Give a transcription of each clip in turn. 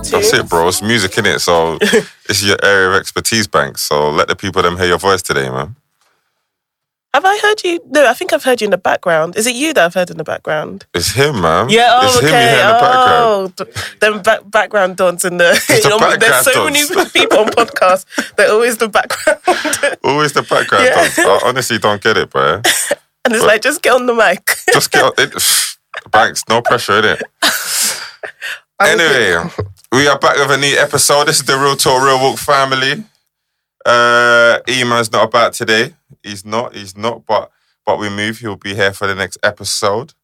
Prince in the O2. That's it, bro. It's music in it, so it's your area of expertise, bank. So let the people them hear your voice today, man. Have I heard you? No, I think I've heard you in the background. Is it you that I've heard in the background? It's him, man. Yeah, oh, it's okay. him you hear in the background. oh, them back, background dons in the. It's the know, there's background so many people on podcasts. They're always the background, Always the background. Yeah. dons. I honestly don't get it, bro. and it's like just get on the mic. Just get it. Banks, no pressure in it. Anyway, we are back with a new episode. This is the Real Talk Real Walk family. Uh, E-man's not about today. He's not. He's not. But but we move. He'll be here for the next episode.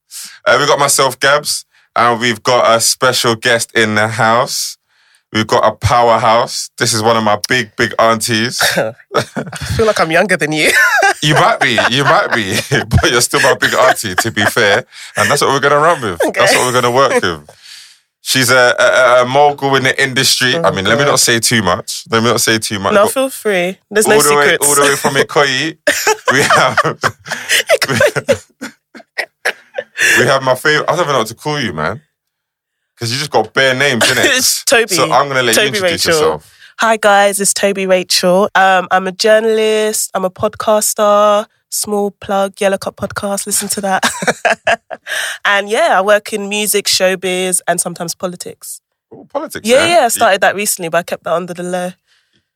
Uh, we got myself, Gabs, and we've got a special guest in the house. We've got a powerhouse. This is one of my big, big aunties. I feel like I'm younger than you. You might be, you might be, but you're still my big auntie, to be fair. And that's what we're going to run with. That's what we're going to work with. She's a, a, a mogul in the industry. I mean, let me not say too much. Let me not say too much. no, feel free. There's no the way, secrets. all the way from Ikoyi, we have we have my favorite. I don't even know what to call you, man, because you just got bare names, innit? It's Toby. So I'm gonna let Toby you introduce Rachel. yourself. Hi guys, it's Toby Rachel. Um, I'm a journalist. I'm a podcaster. Small plug, Yellow Cup podcast. Listen to that. and yeah, I work in music, showbiz, and sometimes politics. Ooh, politics. Yeah, yeah. I started that recently, but I kept that under the law.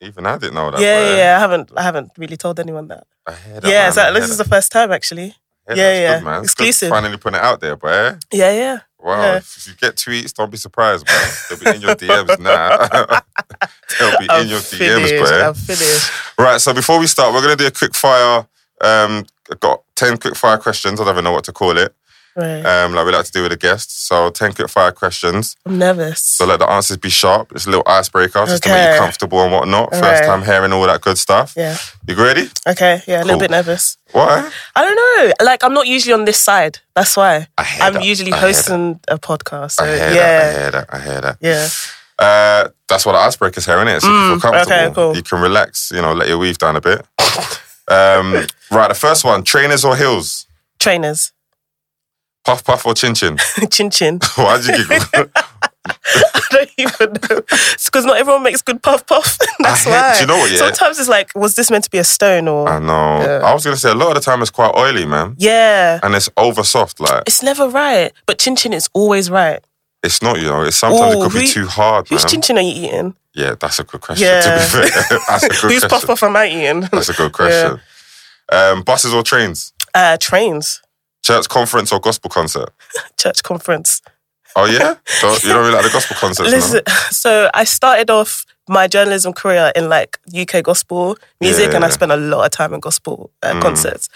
Even I didn't know that. yeah, yeah, yeah. I haven't, I haven't really told anyone that. I hear that, yeah, man. so this is that. the first time actually. Yeah, yeah. Good, man. Exclusive. finally putting it out there, boy. Yeah, yeah. Wow. Yeah. If you get tweets, don't be surprised, bro. They'll be in your DMs now. They'll be I'm in your finished. DMs, bro. I'm finished. Right, so before we start, we're going to do a quick fire. Um, got 10 quick fire questions. I don't even know what to call it. Right. Um, like we like to do with a guest. So 10 quick fire questions. I'm nervous. So let the answers be sharp. It's a little icebreaker just to make you comfortable and whatnot. First Alright. time hearing all that good stuff. yeah. You ready? Okay. Yeah. A little bit nervous. Why? I don't know. Like I'm not usually on this side. That's why. I hear I'm that. usually I hosting a podcast. So I hear yeah. that. I hear that. I hear that. Yeah. Uh, that's what the icebreaker's here, innit? So you Mm, feel comfortable. okay, cool. You can relax, you know, let your weave down a bit. um, right, the first one trainers or heels? Trainers. Puff puff or chin chin? chin chin. Why'd you giggle? I don't even know. It's because not everyone makes good puff puff. That's hate- why. do you know what, yeah? Sometimes it's like, was this meant to be a stone or? I know. Yeah. I was going to say, a lot of the time it's quite oily, man. yeah. And it's over soft. Like, It's never right. But chin chin is always right. It's not, you know, it's sometimes Ooh, it could be too hard, Whose man. chin chin are you eating? Yeah, that's a good question, Yeah. to be fair. that's a good Whose puff question. puff am I eating? That's a good question. Um, buses or trains? Uh, trains. Church conference or gospel concert? Church conference. Oh, yeah? So you don't really like the gospel concerts, Listen, so I started off my journalism career in like UK gospel music, and I Yeah. spent a lot of time in gospel uh, Mm. concerts.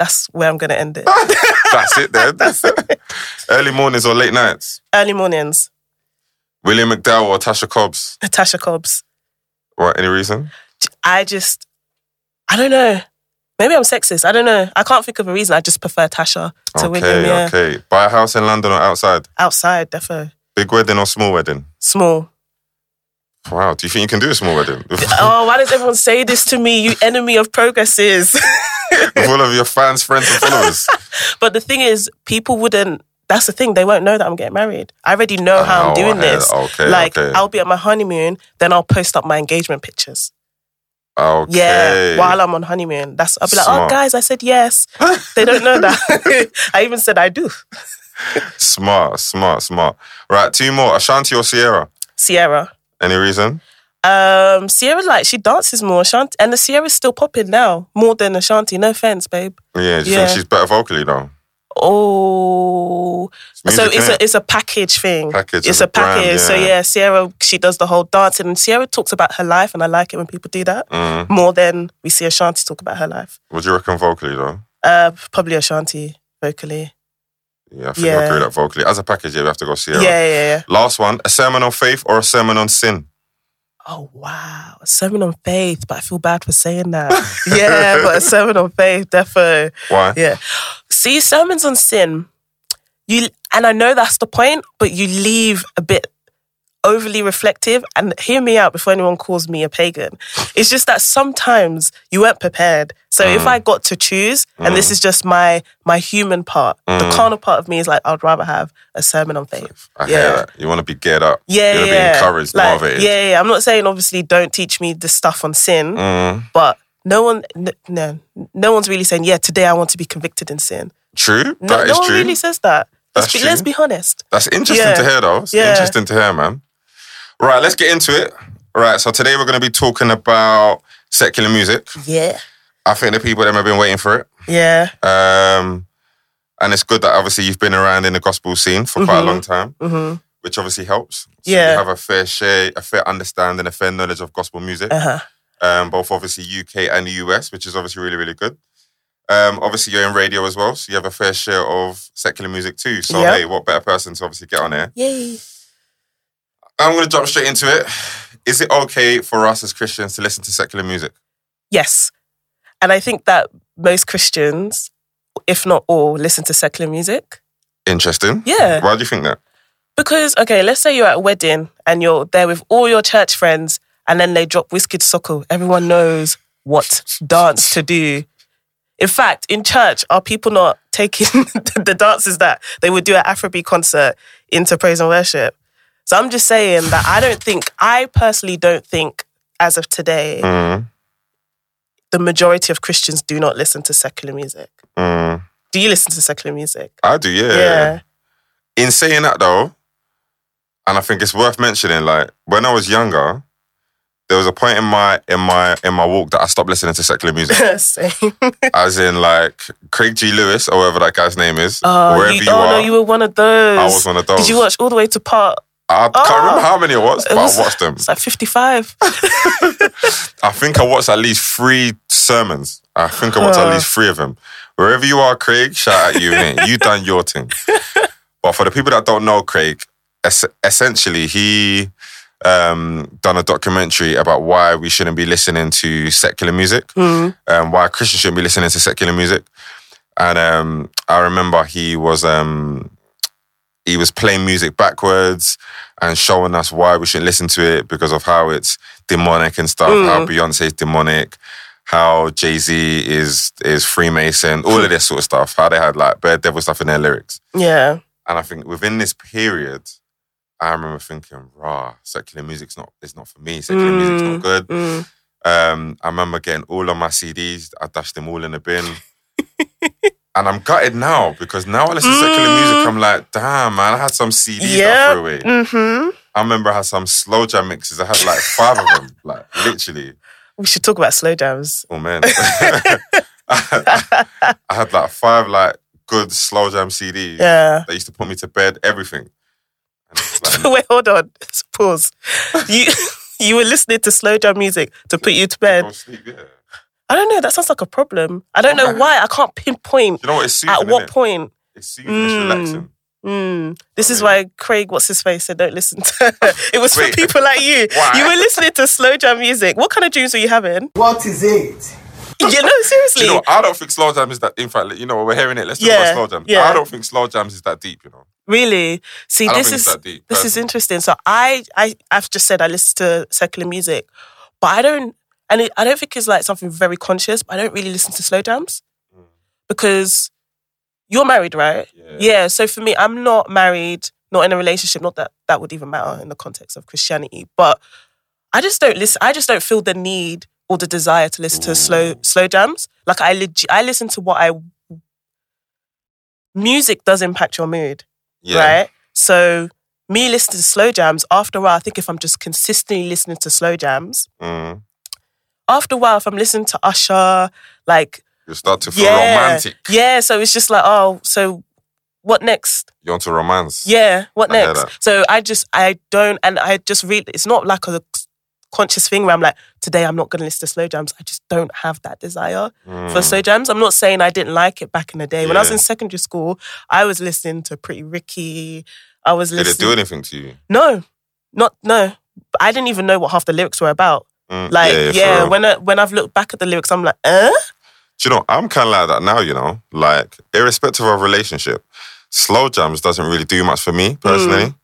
That's where I'm going to end it. That's it then. That's it. Early mornings or late nights? Early mornings. William McDowell or Tasha Cobbs? Natasha Cobbs. What, any reason? I just, I don't know. Maybe I'm sexist. I don't know. I can't think of a reason. I just prefer Tasha to okay, William. Yeah, okay. Buy a house in London or outside? outside, defo. Big wedding or small wedding? Small. Wow, do you think you can do a small wedding? Oh, why does everyone say this to me? You enemy of progress progresses. all of your fans, friends, and followers? but the thing is, people wouldn't. That's the thing. They won't know that I'm getting married. I already know how Oh, I'm doing I this. Okay, like okay. I'll be at my honeymoon, then I'll post up my engagement pictures. Okay. Yeah, while I'm on honeymoon. That's I'll be like, oh guys, I said yes. they don't know that. I even said I do. Smart, smart, smart. Right, two more. Ashanti or Ciara? Ciara. Any reason? Um, Ciara like she dances more. Ashanti and the Ciara's still popping now more than Ashanti. No offense, babe. Yeah, do you Yeah. think she's better vocally though? Oh, It's so it's a it's a package thing. Package It's a package. brand, So yeah. yeah, Ciara she does the whole dancing, and Ciara talks about her life, and I like it when people do that Mm. more than we see Ashanti talk about her life. What do you reckon vocally though? Uh, probably Ashanti vocally. Yeah, I think Yeah. I agree with that vocally. As a package, yeah, we have to go Ciara. Yeah, yeah, yeah. Last one, a sermon on faith or a sermon on sin? Oh wow, a sermon on faith, but I feel bad for saying that. yeah, but a sermon on faith, defo. Why? Yeah. See, sermons on sin, you and I know that's the point, but you leave a bit overly reflective. And hear me out before anyone calls me a pagan. It's just that sometimes you weren't prepared. So if mm. I got to choose, and this mm. is just my my human part, the mm. carnal part of me is like, I'd rather have a sermon on faith. I hear that. You want to be geared up. Yeah, You want to yeah. be encouraged, like, motivated. Yeah, yeah. I'm not saying obviously don't teach me the stuff on sin, Mm. but no one, no, no one's really saying, yeah, today I want to be convicted in sin. True. No, That is no one true. really says that. Let's be, let's be honest. That's interesting Yeah. to hear, though. It's Yeah. interesting to hear, man. Right, let's get into it. Right, so today we're going to be talking about secular music. Yeah, I think the people that have been waiting for it. yeah, Um, and it's good that obviously you've been around in the gospel scene for quite a long time, hmm which obviously helps. So Yeah. You have a fair share, a fair understanding, a fair knowledge of gospel music, uh huh. um, both obviously UK and the US, which is obviously really, really good. Um, obviously, you're in radio as well, so you have a fair share of secular music too. So, Yep. hey, what better person to obviously get on here? Yay. I'm going to jump straight into it. Is it okay for us as Christians to listen to secular music? Yes, and I think that most Christians, if not all, listen to secular music. Interesting. Yeah. Why do you think that? Because, okay, let's say you're at a wedding and you're there with all your church friends and then they drop Wizkid Soco. Everyone knows what dance to do. In fact, in church, are people not taking the dances that they would do at Afrobeat concert into praise and worship? So I'm just saying that I don't think, I personally don't think, as of today, Mm, the majority of Christians do not listen to secular music. mm. Do you listen to secular music? I do, yeah. Yeah. In saying that though, and I think it's worth mentioning, like when I was younger, there was a point in my in my in my walk that I stopped listening to secular music. Same. as in like Craig G. Lewis or whatever that guy's name is. Oh, wherever you, you, oh are. no, you were one of those. I was one of those. Did you watch all the way to part? I can't Oh. remember how many it was, but It was- I watched them. It's like 55. I think I watched at least three sermons. I think I watched at least three of them. Wherever you are, Craig, shout at you. innit? you done your thing. But for the people that don't know Craig, es- essentially he um, done a documentary about why we shouldn't be listening to secular music, Mm. um, why Christians shouldn't be listening to secular music. And um, I remember he was um, he was playing music backwards and showing us why we shouldn't listen to it because of how it's demonic and stuff, how Beyonce is demonic, how Jay Z is is Freemason, all of this sort of stuff. How they had like bad devil stuff in their lyrics. Yeah. And I think within this period, I remember thinking, "Rah, secular music's not it's not for me. Secular music's not good." Mm. Um, I remember getting all of my CDs. I dashed them all in the bin. and I'm gutted now because now I listen to secular music. I'm like, damn, man, I had some CDs that I threw away. Mm-hmm. I remember I had some slow jam mixes. I had like five of them, like literally. We should talk about slow jams. Oh man, I had like five like good slow jam CDs Yeah. that used to put me to bed. Everything. Like, Wait, hold on. Let's pause. You you were listening to slow jam music to put you to bed. to sleep, yeah. I don't know. That sounds like a problem. I don't know Why? why. I can't pinpoint You know what? It's soothing. at what innit? point. It's soothing. It's Mm. relaxing. Mm. This is Okay. why Craig, what's his face, said don't listen to it. was Wait. for people like you. Why? You were listening to slow jam music. What kind of dreams were you having? What is it? You know, seriously. You know, I don't think slow jam is that. In fact, you know, we're hearing it. Let's talk Yeah, about slow jam. yeah. I don't think slow jams is that deep. You know, Really? See, I don't this think is it's that deep, this is personally. interesting. So I, I, I've just said I listen to secular music, but I don't, and it, I don't think it's like something very conscious. But I don't really listen to slow jams because you're married, right? Yeah. Yeah. So for me, I'm not married, not in a relationship. Not that that would even matter in the context of Christianity, but I just don't listen. I just don't feel the need or the desire to listen to slow slow jams. Like I legit, I listen to what I. Music does impact your mood yeah. right? So me listening to slow jams, after a while, I think if I'm just consistently listening to slow jams, Mm. After a while, if I'm listening to Usher, like You start to feel yeah, romantic. yeah. So it's just like, oh, so what next? You want to romance. Yeah, what I next? So I just, I don't, and I just read. It's not like a conscious thing where I'm like, today I'm not going to listen to slow jams. I just don't have that desire Mm. for slow jams. I'm not saying I didn't like it back in the day. When I was in secondary school, I was listening to Pretty Ricky. I was Did listening. it do anything to you? No, not no. I didn't even know what half the lyrics were about. Mm, Like, yeah, yeah, when I, when I've looked back at the lyrics, I'm like, uh? Do you know, I'm kind of like that now, you know? Like, irrespective of relationship, slow jams doesn't really do much for me personally.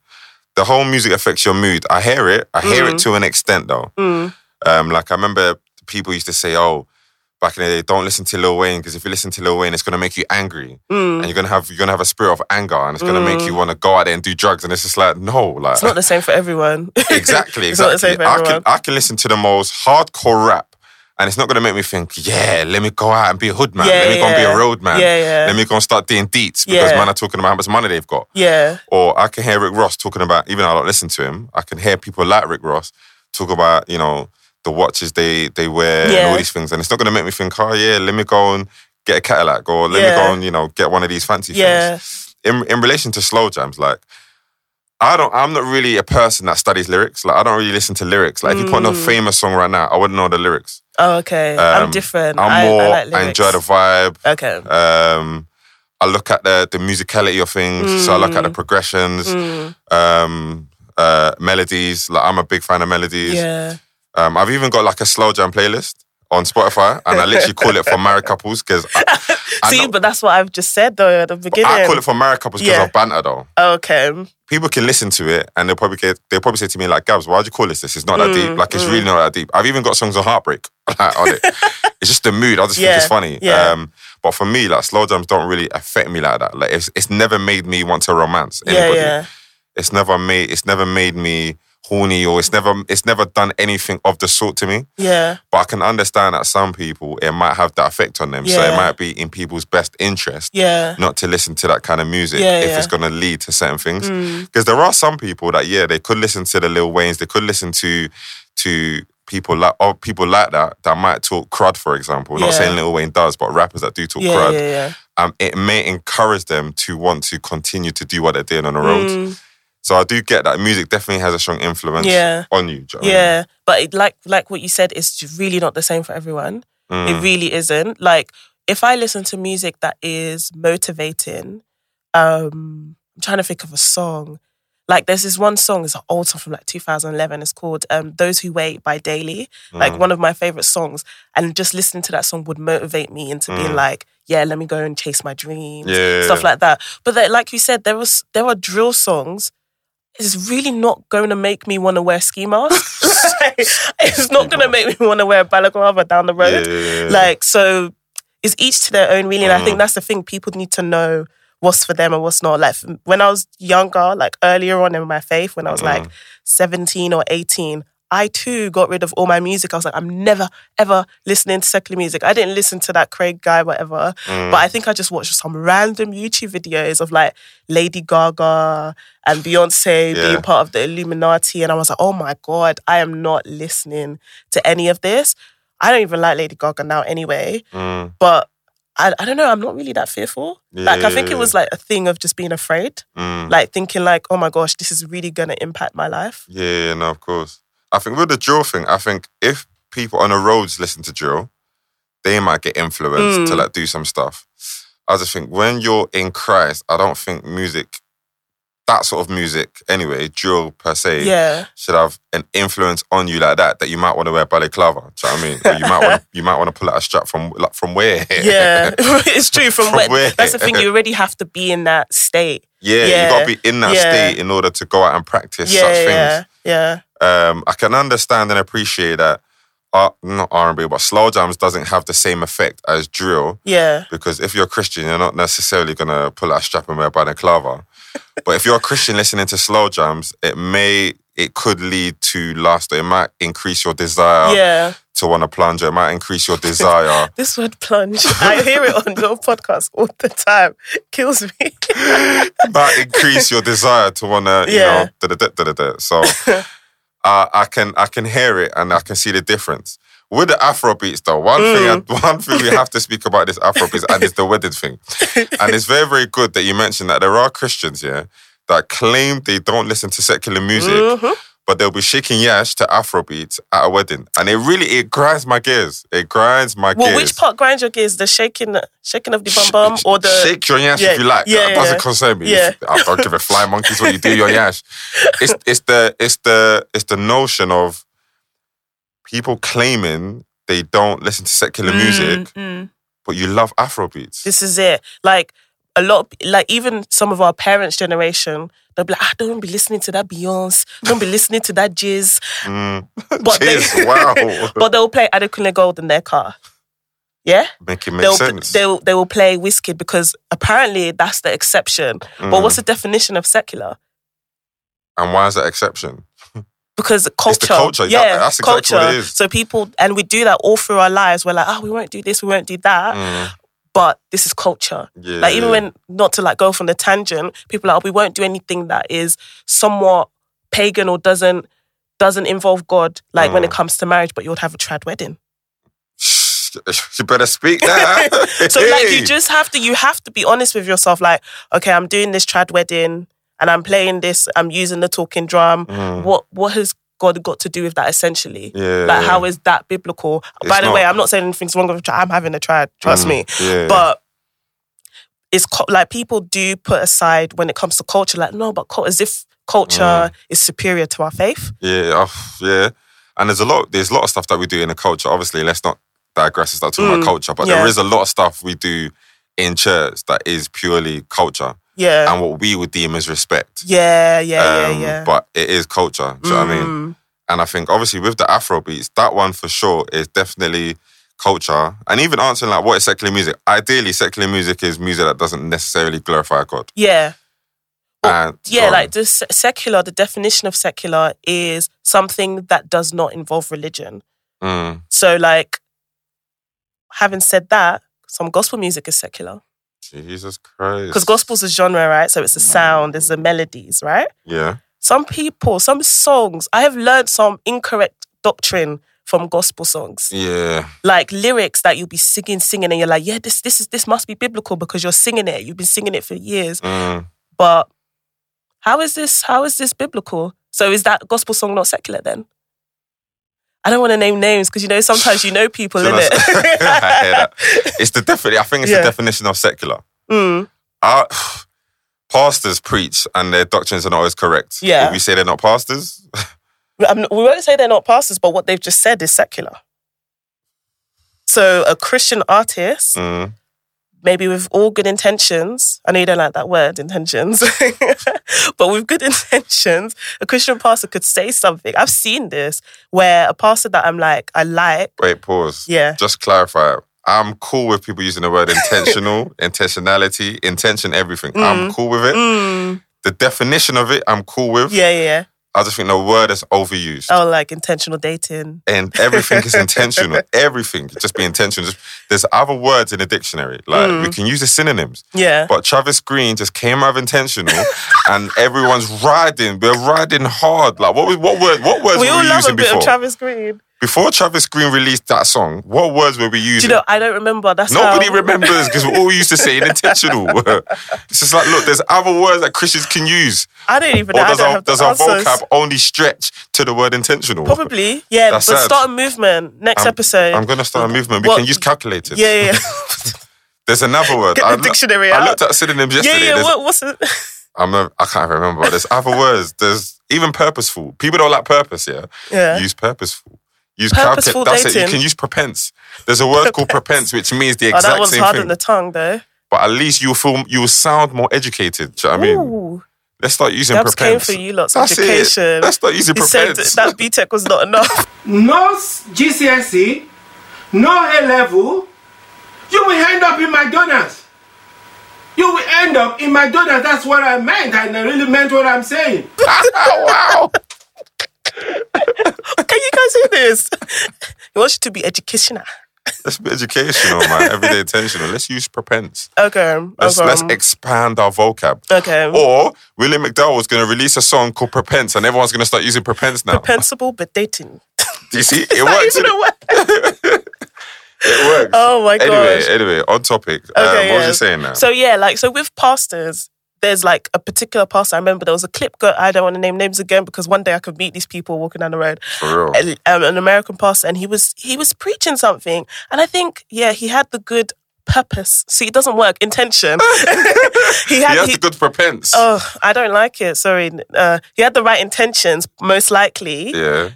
the whole music affects your mood. I hear it. I hear it to an extent though. Mm. Um, like I remember people used to say, "Oh, back in the day, don't listen to Lil Wayne because if you listen to Lil Wayne, it's gonna make you angry, Mm. and you're gonna have you're gonna have a spirit of anger, and it's gonna make you want to go out there and do drugs." And it's just like, no, like It's not the same for everyone. exactly, It's not the exactly. same for I can everyone. I can listen to the most hardcore rap. And it's not gonna make me think, yeah, let me go out and be a hood man. Yeah, let me go and be a road man. Yeah, yeah. Let me go and start doing deets because Yeah. man are talking about how much money they've got. yeah. Or I can hear Rick Ross talking about, even though I don't listen to him, I can hear people like Rick Ross talk about, you know, the watches they they wear and all these things. And it's not gonna make me think, oh yeah, let me go and get a Cadillac or let me go and, you know, get one of these fancy Yeah. things. In in relation to slow jams, like I don't I'm not really a person that studies lyrics. Like I don't really listen to lyrics. Like if you put on a Mm. famous song right now, I wouldn't know the lyrics. Oh, okay. I'm Um, different. I'm I, more I, I, like lyrics. enjoy the vibe. Okay. Um I look at the the musicality of things. So I look at the progressions Mm. um, uh, melodies. Like I'm a big fan of melodies. Yeah. Um, I've even got like a slow jam playlist on Spotify, and I literally call it for married couples because See, know- but that's what I've just said though at the beginning. I call it for married couples because Yeah. of banter though. okay. People can listen to it and they'll probably get they'll probably say to me like, "Gabs, why'd you call this this? It's not that Mm, deep. Like it's really not that deep." I've even got songs on heartbreak like, on it. it's just the mood. I just think it's funny. yeah. Um, but for me, like slow jams don't really affect me like that. Like it's it's never made me want to romance Yeah, anybody. yeah. it's never made it's never made me horny or it's never it's never done anything of the sort to me. Yeah. But I can understand that some people it might have that effect on them. Yeah. So it might be in people's best interest Yeah. not to listen to that kind of music Yeah, if yeah. it's gonna lead to certain things. Mm. Because there are some people that yeah, they could listen to the Lil Waynes, they could listen to to people like or people like that that might talk crud, for example. Not saying Lil Wayne does, but rappers that do talk crud. yeah, yeah. Um, it may encourage them to want to continue to do what they're doing on the road. Mm. So I do get that music definitely has a strong influence Yeah. on you. you know what I mean? Yeah, but it, like like what you said, it's really not the same for everyone. Mm. It really isn't. Like if I listen to music that is motivating, um, I'm trying to think of a song. Like there's this one song, it's an old song from like 2011. It's called um, "Those Who Wait" by Daily. Like Mm. one of my favorite songs, and just listening to that song would motivate me into being Mm. like, yeah, let me go and chase my dreams, Yeah. stuff like that. But then, like you said, there was there are drill songs. It's really not going to make me want to wear ski masks. it's not going to make me want to wear a balaclava down the road. Yeah. Like, so it's each to their own, really. And I Mm. think that's the thing. People need to know what's for them and what's not. Like, when I was younger, like earlier on in my faith, when I was like Mm. 17 or 18, I too got rid of all my music. I was like, I'm never, ever listening to secular music. I didn't listen to that Craig guy, whatever. Mm. But I think I just watched some random YouTube videos of like Lady Gaga and Beyonce Yeah. being part of the Illuminati. And I was like, oh my God, I am not listening to any of this. I don't even like Lady Gaga now anyway. Mm. But I, I don't know, I'm not really that fearful. like I think Yeah. it was like a thing of just being afraid. Mm. Like thinking like, oh my gosh, this is really gonna impact my life. Yeah, yeah, no, of course. I think with the drill thing, I think if people on the roads listen to drill, they might get influenced Mm. to like do some stuff. I just think when you're in Christ, I don't think music, that sort of music anyway, drill per se, Yeah. should have an influence on you like that that you might want to wear balaclava. Do you know what I mean? Or you might want to, you might want to pull out a strap from like from where? Yeah. it's true. From, From where, where? that's the thing, you already have to be in that state. yeah, you Yeah. got to be in that Yeah. state in order to go out and practice Yeah, such things. yeah, yeah. Um, I can understand and appreciate that. Uh, not R and B, but slow jams doesn't have the same effect as drill Yeah. because if you're a Christian, you're not necessarily gonna pull out a strap and wear a balaclava. but if you're a Christian listening to slow jams, it may, it could lead to lust. It might increase your desire Yeah. to want to plunge. It might increase your desire. This word plunge. I hear it on your podcast all the time. Kills me. it might increase your desire to want to, you Yeah. know, da da da da da. So uh, I can I can hear it and I can see the difference. With the Afro beats though, one Mm. thing I, one thing we have to speak about this Afro beats and it's the wedding thing. And it's very, very good that you mentioned that there are Christians, yeah, that claim they don't listen to secular music, Mhm. But they'll be shaking yash to Afro beats at a wedding. And it really it grinds my gears. It grinds my Well, gears. which part grinds your gears? The shaking, shaking of the bum bum, or the shake your yash Yeah, if you like. yeah, that doesn't yeah. concern me. Yeah. I don't give a flying monkeys what you do your yash. It's it's the it's the it's the notion of people claiming they don't listen to secular music, Mm, mm. but you love Afro beats. This is it. Like a lot, of, like even some of our parents' generation, they'll be like, I don't be listening to that Beyonce, don't be listening to that Jizz. Mm. But they- Jeez, wow. But they'll play Adekunle Gold in their car. Yeah? Make it make They'll, sense. they'll, they will play Wizkid because apparently that's the exception. But Mm. what's the definition of secular? and why is that exception? because culture, culture. yeah, That- that's exactly culture. what it is. So people, and we do that all through our lives. We're like, oh, we won't do this, we won't do that, Mm. But this is culture. Yeah. Like even when not to like go from the tangent, people are like, oh, we won't do anything that is somewhat pagan or doesn't doesn't involve God. Like when it Mm. comes to marriage, but you would have a trad wedding. you better speak now. So like you just have to you have to be honest with yourself. Like, okay, I'm doing this trad wedding and I'm playing this. I'm using the talking drum. Mm. What what has God got to do with that? Essentially, Yeah. like how is that biblical? It's By the way. I'm not saying anything's wrong with. I'm having a trad. Trust Mm. me. Yeah. But it's co- like people do put aside when it comes to culture. Like no, but as if culture Mm. is superior to our faith. Yeah, yeah. And there's a lot. There's a lot of stuff that we do in the culture. Obviously, let's not digress and start talking Mm, about culture. But yeah. there is a lot of stuff we do in church that is purely culture Yeah, and what we would deem as respect. yeah, yeah, Um, yeah, yeah. But it is culture. Do you know what I mean? Mm. And I think obviously with the Afro beats, that one for sure is definitely culture. And even answering like what is secular music? Ideally, secular music is music that doesn't necessarily glorify God. yeah. Well, And Yeah, like the secular, the definition of secular is something that does not involve religion. mm, So, like, having said that, some gospel music is secular Jesus Christ. because gospel's a genre, right? So it's the sound, it's the melodies, right? Yeah. Some people, some songs, I have learned some incorrect doctrine from gospel songs, Yeah. like lyrics that you'll be singing, singing, and you're like, yeah, this, this is, this must be biblical because you're singing it. You've been singing it for years, Mm. but how is this? How is this biblical? So is that gospel song not secular then? I don't want to name names because you know sometimes you know people in know- I hear it. that. It's the definitely. I think it's Yeah. the definition of secular. mm, Our, pastors preach and their doctrines are not always correct. Yeah. If we say they're not pastors, not- we won't say they're not pastors, but what they've just said is secular. So a Christian artist, mm, maybe with all good intentions, I know you don't like that word, intentions, but with good intentions, a Christian pastor could say something. I've seen this where a pastor that I'm like, I like, wait, pause. yeah, Just clarify. I'm cool with people using the word intentional, intentionality, intention, everything. I'm cool with it. mm, The definition of it, I'm cool with. yeah, yeah, yeah. I just think the word is overused. Oh, like intentional dating. And everything is intentional. Everything. Just be intentional. Just, there's other words in the dictionary. Like Mm. we can use the synonyms. Yeah. But Travis Greene just came out of intentional, and everyone's riding. We're riding hard. Like what? was- What word? What words we were all we love a bit before? of Travis Greene. Before Travis Greene released that song, what words were we Do using? you know, I don't remember. That's Nobody how, remembers because we're all used to saying intentional. it's just like, look, there's other words that Christians can use. I don't even Or know. I does don't our, have does our vocab only stretch to the word intentional? Probably, yeah. That's but sad. start a movement next I'm- episode. I'm going to start a movement. We Well, can use calculators. yeah, yeah, yeah. There's another word. Get the I, dictionary I out. looked at synonyms yeah, yesterday. yeah. There's- What, what's it? I'm a, I can't remember. There's other words. There's even purposeful. People don't like purpose, yeah? Yeah. Use purposeful. Use Purposeful calculate. That's it. You can use prepense. There's a word called prepense, which means the Oh, exact that one's same hard thing. on the tongue, though. but at least you'll feel you will sound more educated. Do you know what I mean? Ooh, Let's start using Gabs came for you, lots That's of education. It. Let's start using He said prepense. that BTEC was not enough. no GCSE, no A level, you will end up in McDonald's. You will end up in McDonald's. That's what I meant. I really meant what I'm saying. wow. Can you guys hear this? He wants you to be educational. Let's be educational, man. Everyday intentional. Let's use prepense. Okay. Let's, okay. let's expand our vocab. okay. Or William McDowell is going to release a song called Prepense, and everyone's going to start using Prepense now. Propensable but dating. Do you see? It works. word. It works. Oh my Anyway, gosh. anyway, on topic. Okay, um, what was you saying now? So yeah, like so with pastors, there's like a particular pastor. I remember there was a clip. Go, I don't want to name names again because one day I could meet these people walking down the road. For real. And, um, an American pastor, and he was he was preaching something, and I think yeah, he had the good purpose. See, it doesn't work. Intention. he He had. has he- the good prepense. oh, I don't like it. Sorry. Uh, he had the right intentions, most likely. yeah.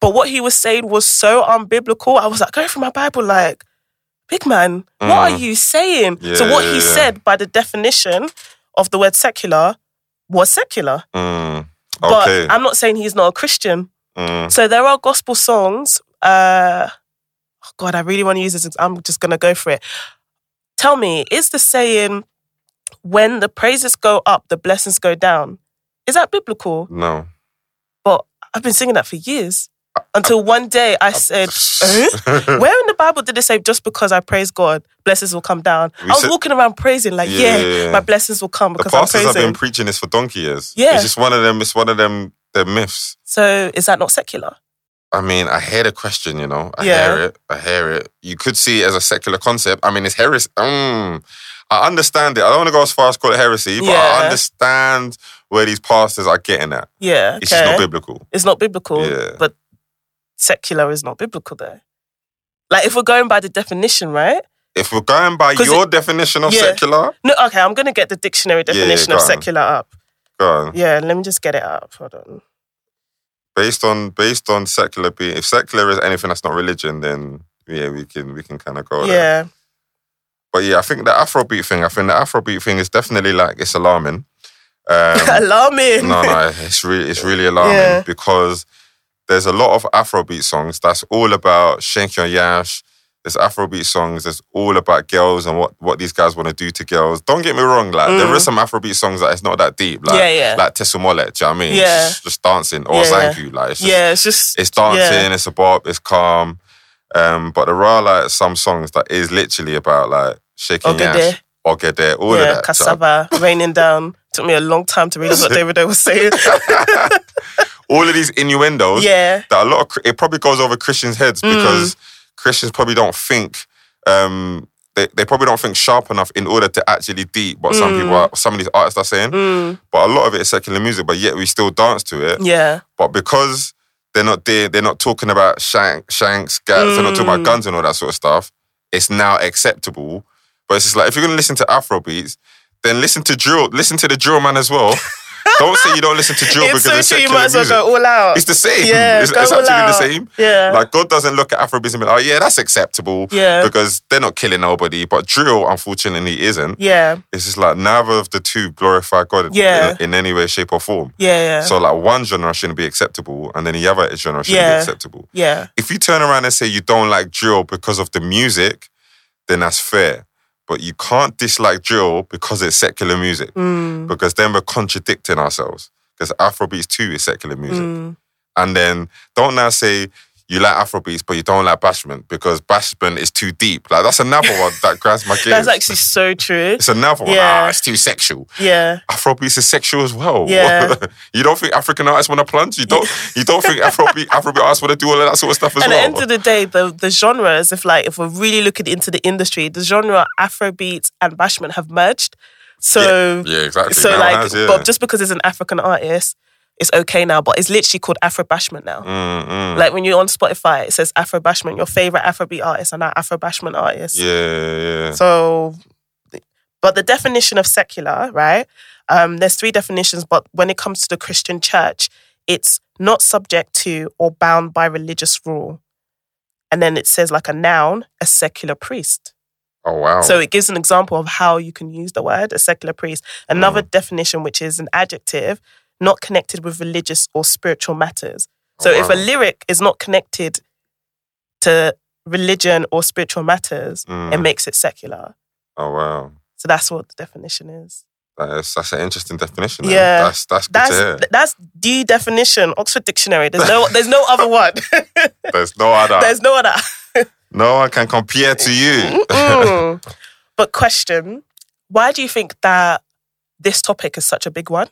But what he was saying was so unbiblical. I was like going through my Bible, like, big man, what are you saying? so Mm. What yeah, he yeah. said by the definition of the word secular was secular. Mm. But I'm not saying he's not a Christian. Mm. So there are gospel songs. Uh, oh God, I really want to use this. I'm just gonna go for it. Tell me, is the saying when the praises go up, the blessings go down? Is that biblical? No. But I've been singing that for years. Until one day I said, "Eh? Where in the Bible did it say just because I praise God, blessings will come down? We I was said- walking around praising, like, Yeah, yeah, yeah, my blessings will come The because I'm pastors have been preaching this for donkey years. Yeah. It's just one of them, it's one of them the myths. so is that not secular? I mean, I hear the question, you know. I Yeah. hear it. I hear it. You could see it as a secular concept. I mean, it's heresy. Mm, I understand it. I don't want to go as far as call it heresy, but Yeah. I understand where these pastors are getting at. Yeah. It's just not biblical. It's not biblical. Yeah. But secular is not biblical though. Like if we're going by the definition, right? If we're going by your definition of Yeah. secular, No, okay, I'm gonna get the dictionary yeah, definition go of on. secular up. go on. Yeah, let me just get it up. Hold on. Based on based on secular being, if secular is anything that's not religion, then yeah, we can we can kind of go there. Yeah. But yeah, I think the Afrobeat thing. I think the Afrobeat thing is definitely like it's alarming. Um, Alarming. no, no, it's really it's really alarming Yeah. because there's a lot of Afrobeat songs that's all about shake your yash. There's Afrobeat songs that's all about girls and what, what these guys want to do to girls. Don't get me wrong, like there is some Afrobeat songs that it's not that deep, like Mm. Yeah, yeah. like Tesumole, do you know what I mean? Yeah. Just, just dancing or Yeah, thank you, like it's just, yeah, it's just it's dancing, yeah. it's a bop, it's calm. Um, but there are like some songs that is literally about like shaking Ogede. yash, ogede, all yeah, of that. So- cassava raining down. Took me a long time to realize what David was saying. all of these innuendos yeah. that a lot of it probably goes over Christians' heads Mm. because Christians probably don't think um they, they probably don't think sharp enough in order to actually deep what some people are some of these artists are saying. Mm, But a lot of it is secular music, but yet we still dance to it. yeah. But because they're not there, they're not talking about shank, shanks, gaps, they're not talking Mm. about guns and all that sort of stuff. It's now acceptable. But it's just like if you're gonna listen to Afro beats, then listen to drill, listen to the drill man as well. don't say you don't listen to drill because so it's true. You secular might as well go all out. It's the same. Yeah, it's, it's all actually the same. Yeah. Like God doesn't look at Afrobeats and be like, oh yeah, that's acceptable. Yeah. Because they're not killing nobody. But drill, unfortunately, isn't. yeah. It's just like neither of the two glorify God Yeah. in, in any way, shape, or form. Yeah. Yeah. So like one genre shouldn't be acceptable, and then the other genre shouldn't Yeah. be acceptable. yeah. If you turn around and say you don't like drill because of the music, then that's fair. But you can't dislike drill because it's secular music, Mm, because then we're contradicting ourselves. Because Afrobeats too is secular music. mm. And then don't now say you like Afrobeats, but you don't like Bashment because Bashment is too deep. Like that's another one that grabs my gears. That's actually so true. it's another one. Yeah. Ah, it's too sexual. Yeah. Afrobeats is sexual as well. Yeah. you don't think African artists want to plunge? You don't. You don't think Afrobeat Afrobeat artists want to do all of that sort of stuff as At well? the end of the day, the the genres, if like if we're really looking into the industry, the genre Afrobeats and Bashment have merged. So yeah, exactly. so Now like, has, yeah. but just because it's an African artist, it's okay now. But it's literally called Afro Bashment now. Mm, mm. Like when you're on Spotify, it says Afro Bashment. Your favorite Afrobeat artist, and now Afro Bashment artists. yeah, yeah. So, but the definition of secular, right? Um, there's three definitions, but when it comes to the Christian church, it's not subject to or bound by religious rule. And then it says, like a noun, a secular priest. Oh wow. So it gives an example of how you can use the word, a secular priest. Another definition, which is an adjective, not connected with religious or spiritual matters. So Oh, if a lyric is not connected to religion or spiritual matters, it Mm. makes it secular. oh wow. So that's what the definition is. That's that's an interesting definition. Yeah. That's that's good That's that's the definition, Oxford Dictionary. There's no there's no other one. There's no other. there's no other. no one can compare to you. But question, why do you think that this topic is such a big one?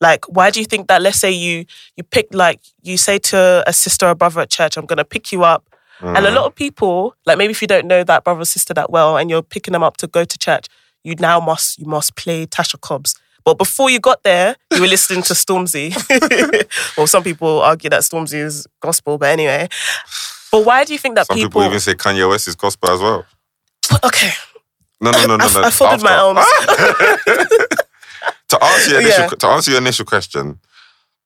Like, why do you think that? Let's say you you pick like you say to a sister or brother at church, "I'm gonna pick you up," and Mm. a lot of people, like maybe if you don't know that brother or sister that well, and you're picking them up to go to church, you now must you must play Tasha Cobbs. But before you got there, you were listening to Stormzy. well, some people argue that Stormzy is gospel, but anyway. But why do you think that Some people, even say Kanye West is gospel as well. okay, No, no, no, no. I- no. I folded my After. to answer your initial, Yeah. to answer your initial question,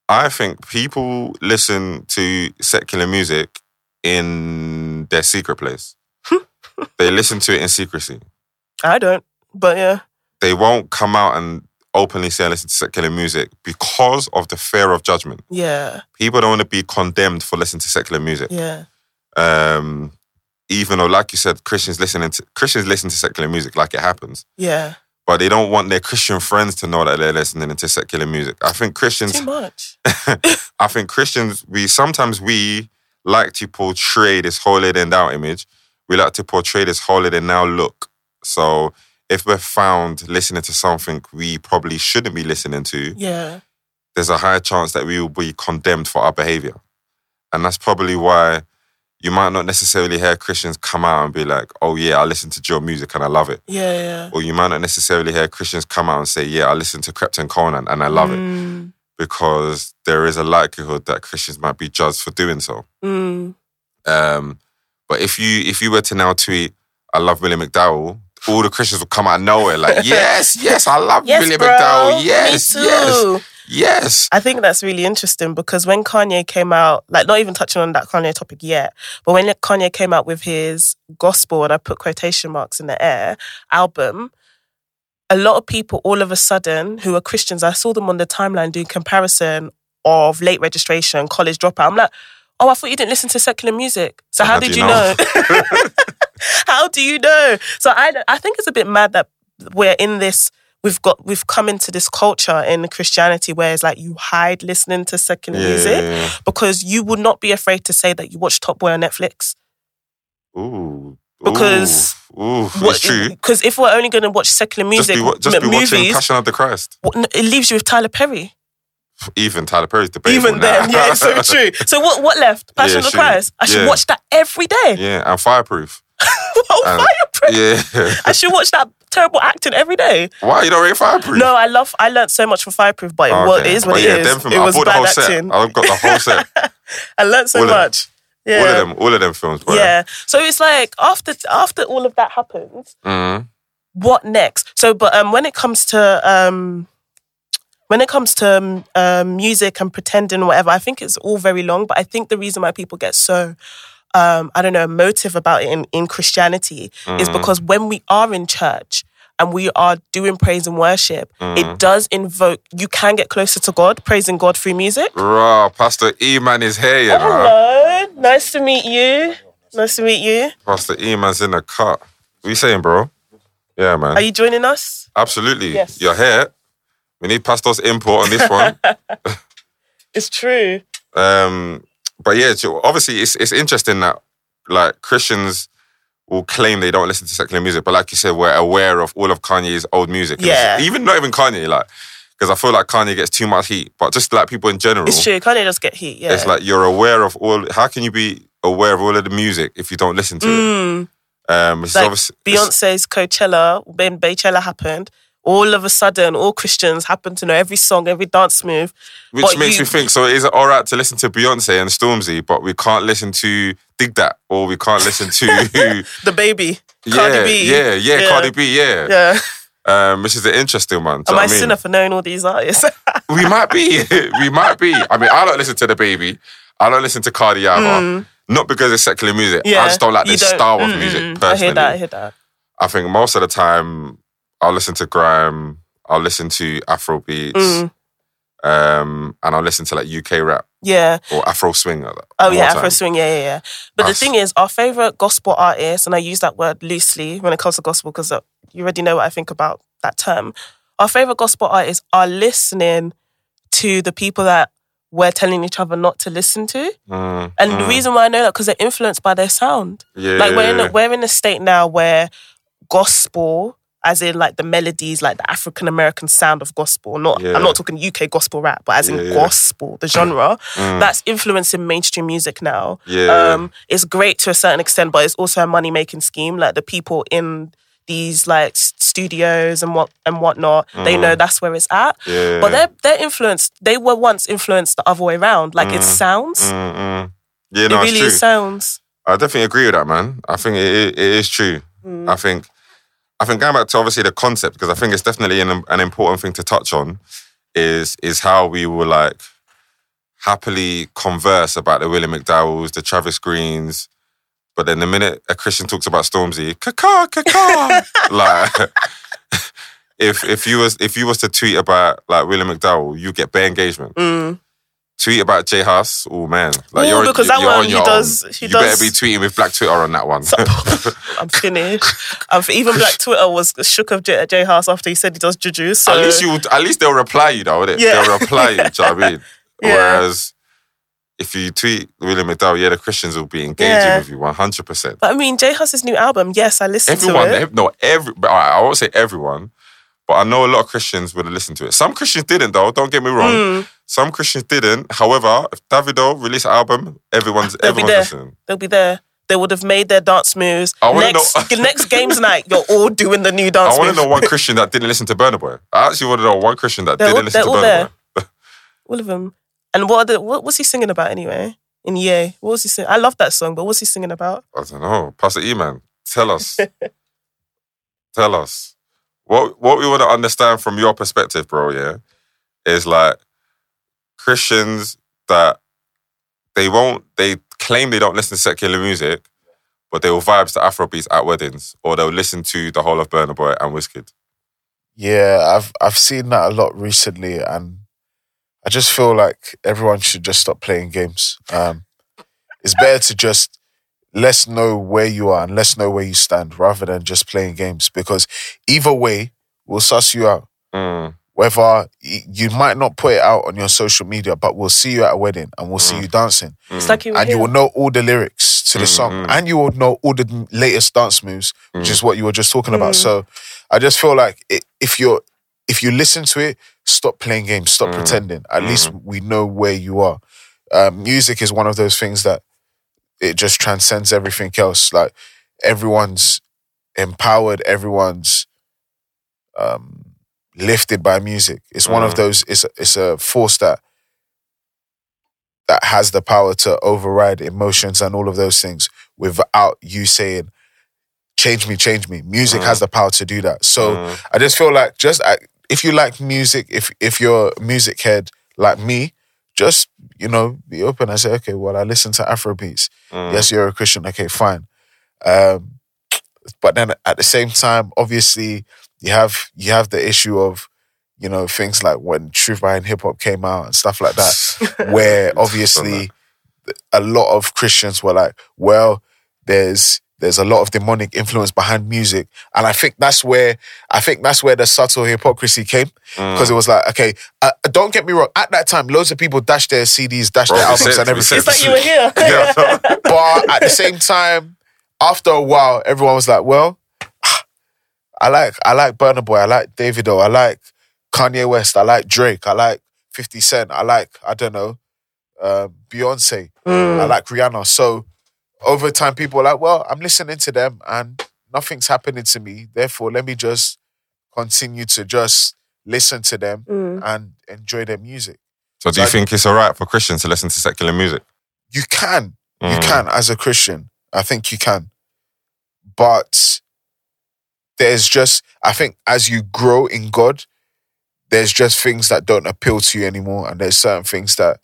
I think people listen to secular music in their secret place. they listen to it in secrecy. I don't, but yeah, They won't come out and openly say I listen to secular music because of the fear of judgment. yeah, People don't want to be condemned for listening to secular music. yeah, Um, even though, like you said, Christians listening to Christians listen to secular music like it happens, yeah. But they don't want their Christian friends to know that they're listening to secular music. I think Christians Too much. I think Christians, we sometimes we like to portray this holier than thou image. We like to portray this holier than now look. So if we're found listening to something we probably shouldn't be listening to, Yeah, there's a higher chance that we will be condemned for our behavior. And that's probably why you might not necessarily hear Christians come out and be like, oh yeah, I listen to Joe music and I love it. yeah, yeah. Or you might not necessarily hear Christians come out and say, yeah, I listen to Krept and Konan and I love it Mm, because there is a likelihood that Christians might be judged for doing so. mm. Um, but if you if you were to now tweet, "I love William McDowell," all the Christians will come out of nowhere like, "Yes, yes, I love Yes, William bro. McDowell. Yes, yes, yes." I think that's really interesting because when Kanye came out, like not even touching on that Kanye topic yet, but when Kanye came out with his gospel, and I put quotation marks in the air, album, a lot of people all of a sudden who are Christians, I saw them on the timeline doing comparison of late registration, college dropout. I'm like, oh, I thought you didn't listen to secular music. So how, did you know? how do you know? So I, I think it's a bit mad that we're in this. We've got we've come into this culture in Christianity where it's like you hide listening to secular Yeah, music because you would not be afraid to say that you watch Top Boy on Netflix. Ooh, Because- ooh, true. Because if we're only going to watch secular Just music, be, just be watching movies, Passion of the Christ. it leaves you with Tyler Perry. Even Tyler Perry's debatable Even then, yeah, it's so true. So what what left? Passion Yeah, of the. Christ. I should Yeah. watch that every day. yeah, and Fireproof. oh, Um, fireproof. Yeah. I should watch that terrible acting every day. Why you don't rate Fireproof? No, I love. I learned so much from Fireproof, but it, Oh, was, okay. it is what But it yeah, is. film- It I was bought the whole acting. set. I've got the whole set. I learned so All much. Yeah. All of them, all of them films, bro. Yeah. So it's like after after all of that happens, Mhm. what next? So, but um, when it comes to um, when it comes to um, um, music and pretending or whatever, I think it's all very long. But I think the reason why people get so um, I don't know motive about it in, in Christianity is Mm. because when we are in church and we are doing praise and worship, Mm. it does invoke. You can get closer to God, praising God through music. Raw, Pastor E man is here, you know. Hello, nice to meet you. Nice to meet you. Pastor E man's in the cut. What you saying, bro? Yeah, man. Are you joining us? Absolutely. Yes. You're here. We need Pastor's input on this one. It's true. um, but yeah, obviously it's it's interesting that like Christians will claim they don't listen to secular music, but like you said, we're aware of all of Kanye's old music. And Yeah. Even not even Kanye, like because I feel like Kanye gets too much heat, but just like people in general, It's true. Kanye does get heat. Yeah. it's like you're aware of all. How can you be aware of all of the music if you don't listen to it? Mm, Um, it's like obviously Beyonce's Coachella, when Beychella happened, all of a sudden, all Christians happen to know every song, every dance move. Which But makes you- me think, so is it all right to listen to Beyonce and Stormzy, but we can't listen to DigDat, or we can't listen to, DaBaby, yeah, Cardi B. yeah, yeah, Cardi B, yeah, Yeah. Um, which is an interesting one. Am I I mean? sinner for knowing all these artists? We might be, we might be. I mean, I don't listen to DaBaby. I don't listen to Cardi either. Not because it's secular music. Mm. yeah. I just don't like this style of Mm, music mm, mm. personally. I hear that. I hear that. I think most of the time I'll listen to grime, I'll listen to Afro beats, Mm. um, and I'll listen to like UK rap Yeah. or Afro swing. uh, Oh yeah, time. Afro swing. Yeah, yeah, yeah. But the thing is, our favorite gospel artists, and I use that word loosely when it comes to gospel because you already know what I think about that term. Our favorite gospel artists are listening to the people that we're telling each other not to listen to. Mm, And the mm. reason why I know that because they're influenced by their sound. yeah, Like we're in a, we're in a state now where gospel, as in like the melodies, like the African American sound of gospel. Not Yeah. I'm not talking UK gospel rap, but as in Yeah, yeah. gospel, the genre Mm. that's influencing mainstream music now. Yeah. Um, it's great to a certain extent, but it's also a money making scheme. Like the people in these like studios and what and whatnot, they know that's where it's at. Mm. yeah. But they're they're influenced. They were once influenced the other way around. Like it sounds. Mm, mm. Yeah, It really true. sounds. I definitely agree with that, man. I think it, it, it is true. Mm. I think, I think going back to obviously the concept because I think it's definitely an, an important thing to touch on is is how we will like happily converse about the William McDowells, the Travis Greenes, But then the minute a Christian talks about Stormzy, caca, caca, like if if you was if you was to tweet about like William McDowell, you get bare engagement. Mm. Tweet about J Hus, oh man, like Ooh, you're because that you're one on he does- own. he you better be tweeting with Black Twitter on that one. I'm finished. I've, even Black Twitter was shook of J, J Hus after he said he does juju. So at least you, at least they'll reply you though, wouldn't it? Yeah. They'll reply you. do you know what I mean? Yeah. Whereas if you tweet William McDowell, yeah, the Christians will be engaging Yeah. with you one hundred percent. But I mean, J Hus's new album, yes, I listened Everyone, to it. ev- no, every. but I I won't say everyone, but I know a lot of Christians would have listened to it. Some Christians didn't, though. Don't get me wrong. Mm. Some Christians didn't. However, if Davido released an album, everyone's They'll everyone's listening. They'll be there. They would have made their dance moves. I Next, know- next games night, you're all doing the new dance I want to know one Christian that didn't listen to Burna Boy. I actually want to know one Christian that They're didn't all- listen to all Burna there. Boy. all of them. And what, the, what was he singing about anyway? In Yay, what was he singing? I love that song, but what's he singing about? I don't know. Pastor E man, tell us. tell us. What what we want to understand from your perspective, bro, yeah, is like Christians that they won't they claim they don't listen to secular music, but they will vibes to Afrobeats at weddings, or they'll listen to the whole of Burna Boy and Wizkid. Yeah, I've I've seen that a lot recently, and I just feel like everyone should just stop playing games. Um, it's better to just let's know where you are and let's know where you stand, rather than just playing games. Because either way, we'll suss you out. Mm, Whether you might not put it out on your social media, but we'll see you at a wedding and we'll see you dancing, It's like you were and you here. will know all the lyrics to the song, Mhm. and you will know all the latest dance moves, which Mm. is what you were just talking about. Mm. So, I just feel like i if you're if you listen to it, stop playing games, stop Mm. pretending. At least we know where you are. Um, music is one of those things that it just transcends everything else. Like everyone's empowered, everyone's um, lifted by music. It's one of Mm. those. It's a, it's a force that that has the power to override emotions and all of those things without you saying, "Change me, change me." Music Mm. has the power to do that. So mm, I just feel like just if you like music, if if you're a music head like me, just you know be open and say, okay, well I listen to Afro beats. mm. Yes, you're a Christian. Okay, fine. Um, but then at the same time, obviously you have you have the issue of you know things like when Truth Behind Hip Hop came out and stuff like that, where obviously a lot of Christians were like, well, there's there's a lot of demonic influence behind music, and I think that's where I think that's where the subtle hypocrisy came Mm. because it was like, okay, uh, don't get me wrong. At that time, loads of people dashed their CDs, dashed Bro, their albums, said- and we everything. It's like you were here. Yeah. but at the same time, after a while, everyone was like, well, I like I like Burna Boy, I like Davido, I like Kanye West, I like Drake, I like 50 Cent, I like, I don't know, uh, Beyonce, Mm. I like Rihanna. So over time, people were like, well, I'm listening to them and nothing's happening to me. Therefore, let me just continue to just listen to them Mm. and enjoy their music. So do you think it's alright for Christians to listen to secular music? You can, you Mm. can as a Christian. I think you can. But there's just, I think as you grow in God, there's just things that don't appeal to you anymore. And there's certain things that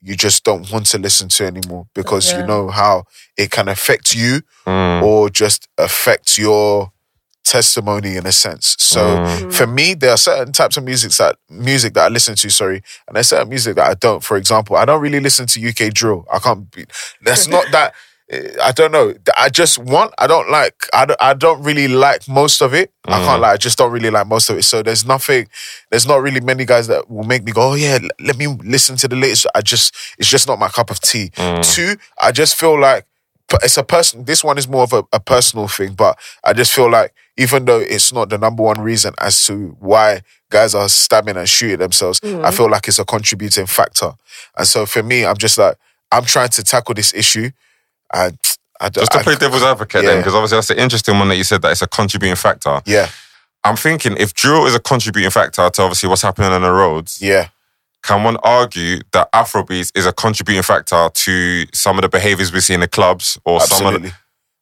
you just don't want to listen to anymore because Yeah. you know how it can affect you Mm. or just affect your testimony in a sense. So Mm. for me, there are certain types of music that music that I listen to, sorry, and there's certain music that I don't. For example, I don't really listen to UK drill. I can't be that's not that I don't know. I just want I don't like I don't, I don't really like most of it. I can't Mm. lie, I just don't really like most of it. So there's nothing there's not really many guys that will make me go, "Oh yeah, let me listen to the latest." I just it's just not my cup of tea. Mm. Two, I just feel like but it's a person this one is more of a, a personal thing but i just feel like even though it's not the number one reason as to why guys are stabbing and shooting themselves i feel like it's a contributing factor and so for me i'm just like i'm trying to tackle this issue and I Just to I- play devil's advocate then, because obviously that's the interesting one that you said that it's a contributing factor. yeah I'm thinking if drill is a contributing factor to obviously what's happening on the roads, yeah can one argue that Afrobeats is a contributing factor to some of the behaviors we see in the clubs or some of absolutely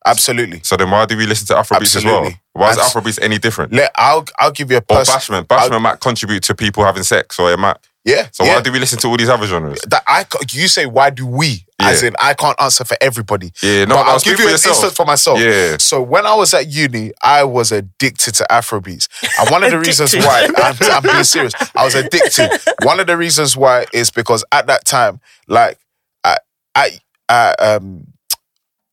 absolutely So then why do we listen to Afrobeats as well? Why is Abs- Afrobeats any different? let i'll i'll give you a Or person bashment. Bashment might contribute to people having sex or it might Yeah. So yeah. why do we listen to all these other genres? that I you say why do we? As in I can't answer for everybody. Yeah, no, but no, I'll give you an yourself. instance for myself. Yeah. So when I was at uni, I was addicted to Afrobeats, and one of the reasons why I'm, I'm being serious, I was addicted. One of the reasons why is because at that time, like I, I, I um.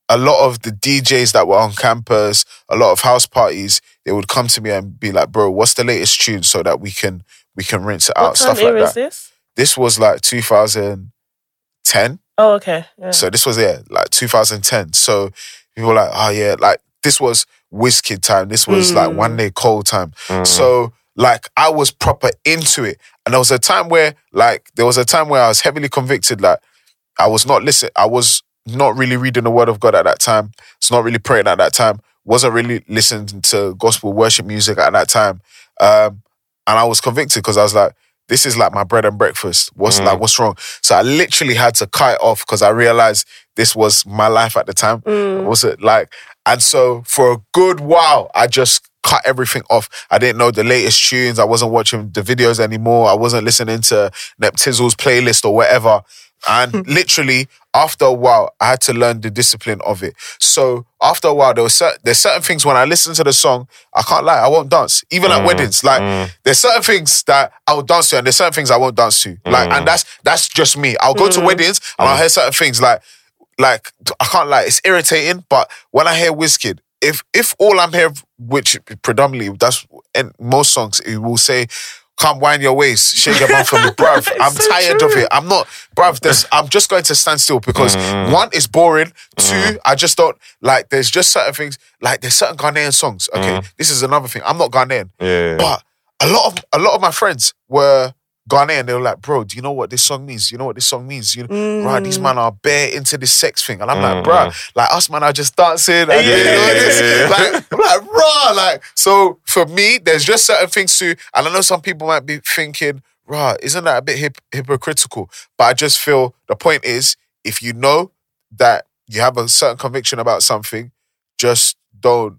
A lot of the DJs that were on campus, a lot of house parties, they would come to me and be like, "Bro, what's the latest tune so that we can we can rinse it out, What time stuff like era is that." this? This was like 2010. Oh, okay. Yeah. So this was yeah, like 2010. So people were like, oh yeah, like this was Wizkid time. This was like Mm. Wande Coal time. Mm. So like I was proper into it. And there was a time where like there was a time where I was heavily convicted, like I was not listening, I was not really reading the word of God at that time. It's not really praying at that time. Wasn't really listening to gospel worship music at that time. Um, and I was convicted because I was like, this is like my bread and breakfast. What's Mm. like what's wrong? So I literally had to cut it off because I realized this was my life at the time. Mm. Was it like and so for a good while I just cut everything off. I didn't know the latest tunes. I wasn't watching the videos anymore. I wasn't listening to Neptizzle's playlist or whatever. And literally after a while, I had to learn the discipline of it. So after a while, there was certain, there's certain things when I listen to the song, I can't lie, I won't dance. Even at Mm, weddings, like mm. there's certain things that I will dance to, and there's certain things I won't dance to. Like, Mm. and that's that's just me. I'll go to weddings and I'll hear certain things like like I can't lie, it's irritating. But when I hear Wizkid, if if all I'm hearing, which predominantly that's in most songs, it will say. Come wind your waist, shake your bum for me, bruv. I'm so tired true. of it. I'm not, bruv. There's, I'm just going to stand still because Mm. one is boring. Two, I just don't like. There's just certain things like there's certain Ghanaian songs. Okay, this is another thing. I'm not Ghanaian, Yeah. but a lot of a lot of my friends were Ghanaian. They were like, "Bro, do you know what this song means? You know what this song means? You know, right? These Mm. man are bare into this sex thing." And I'm like, bro, like us man are just dancing." And Yeah, you know yeah, yeah, yeah. Like, I'm like, "Raw." Like, so for me, there's just certain things too. And I know some people might be thinking, "Raw, isn't that a bit hip- hypocritical?" But I just feel the point is, if you know that you have a certain conviction about something, just don't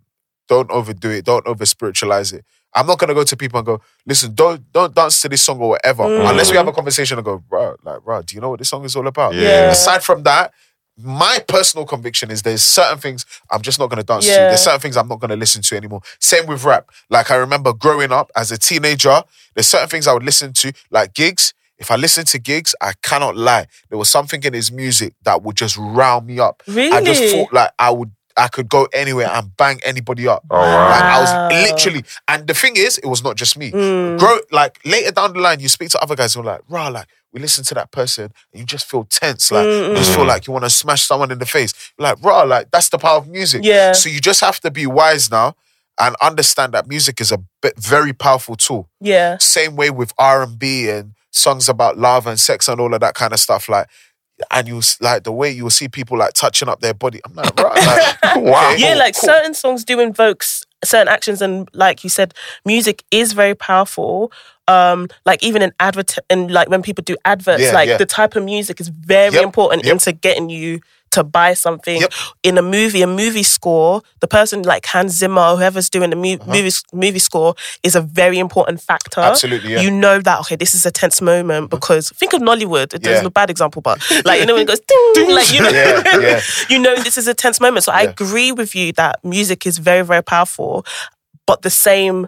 don't overdo it. Don't over spiritualize it. I'm not gonna go to people and go, listen, don't don't dance to this song or whatever. Mm. Unless we have a conversation and go, bro, like, bro, do you know what this song is all about? Yeah. Aside from that, my personal conviction is there's certain things I'm just not gonna dance to. There's certain things I'm not gonna listen to anymore. Same with rap. Like I remember growing up as a teenager, there's certain things I would listen to, like Giggs. If I listen to Giggs, I cannot lie. There was something in his music that would just round me up. Really? I just Really? thought like I would I could go anywhere and bang anybody up. Oh, wow. Like I was literally, and the thing is, it was not just me. Mm. Grow like later down the line, you speak to other guys who are like, "Rah, like we listen to that person, and you just feel tense, like you just feel Mm. like you want to smash someone in the face." Like, rah, like that's the power of music. Yeah. So you just have to be wise now and understand that music is a bit, very powerful tool. Yeah. Same way with R and B and songs about love and sex and all of that kind of stuff. Like, and you s- like the way you will see people like touching up their body. I'm like, right, like, Wow. Yeah, cool, like cool. certain songs do invoke certain actions, and like you said, music is very powerful. Um, like even in advert, and like when people do adverts, Yeah, like yeah. the type of music is very Yep, important yep. into getting you to buy something. Yep. In a movie, a movie score, the person like Hans Zimmer, or whoever's doing the mu- movie movie score, is a very important factor. Uh-huh. Absolutely, yeah. Uh-huh. You know that okay, this is a tense moment because think of Nollywood. Yeah. no bad example, but like you know when it goes ding, like you know, Yeah, yeah. you know this is a tense moment. So I agree with you that music is very, very powerful, but the same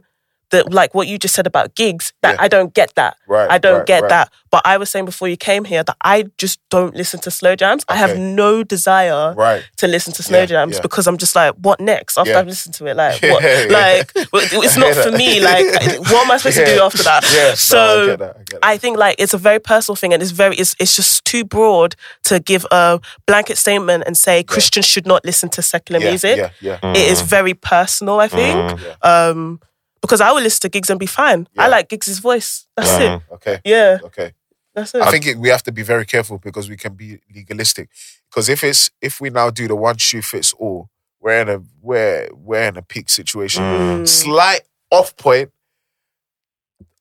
that like what you just said about Giggs, that Yeah. I don't get that. Right, I don't right, get right. that. But I was saying before you came here that I just don't listen to slow jams. I have no desire Right. to listen to slow Yeah, jams yeah. because I'm just like, what next? After Yeah. I've listened to it, like, Yeah, what? yeah. Like, it's not for me. Like, what am I supposed to do after that? Yeah, no, I so get that, I get that. I think like it's a very personal thing and it's very it's it's just too broad to give a blanket statement and say Christians should not listen to secular yeah, music. Yeah, yeah. It is very personal, I think. Yeah. Um because I will listen to Giggs and be fine. I like Giggs' voice. That's Mhm. it. Okay. Yeah, Okay. that's it. I think it, we have to be very careful because we can be legalistic. Because if it's if we now do the one shoe fits all, we're in a we're we're in a peak situation. Mm. Slight off point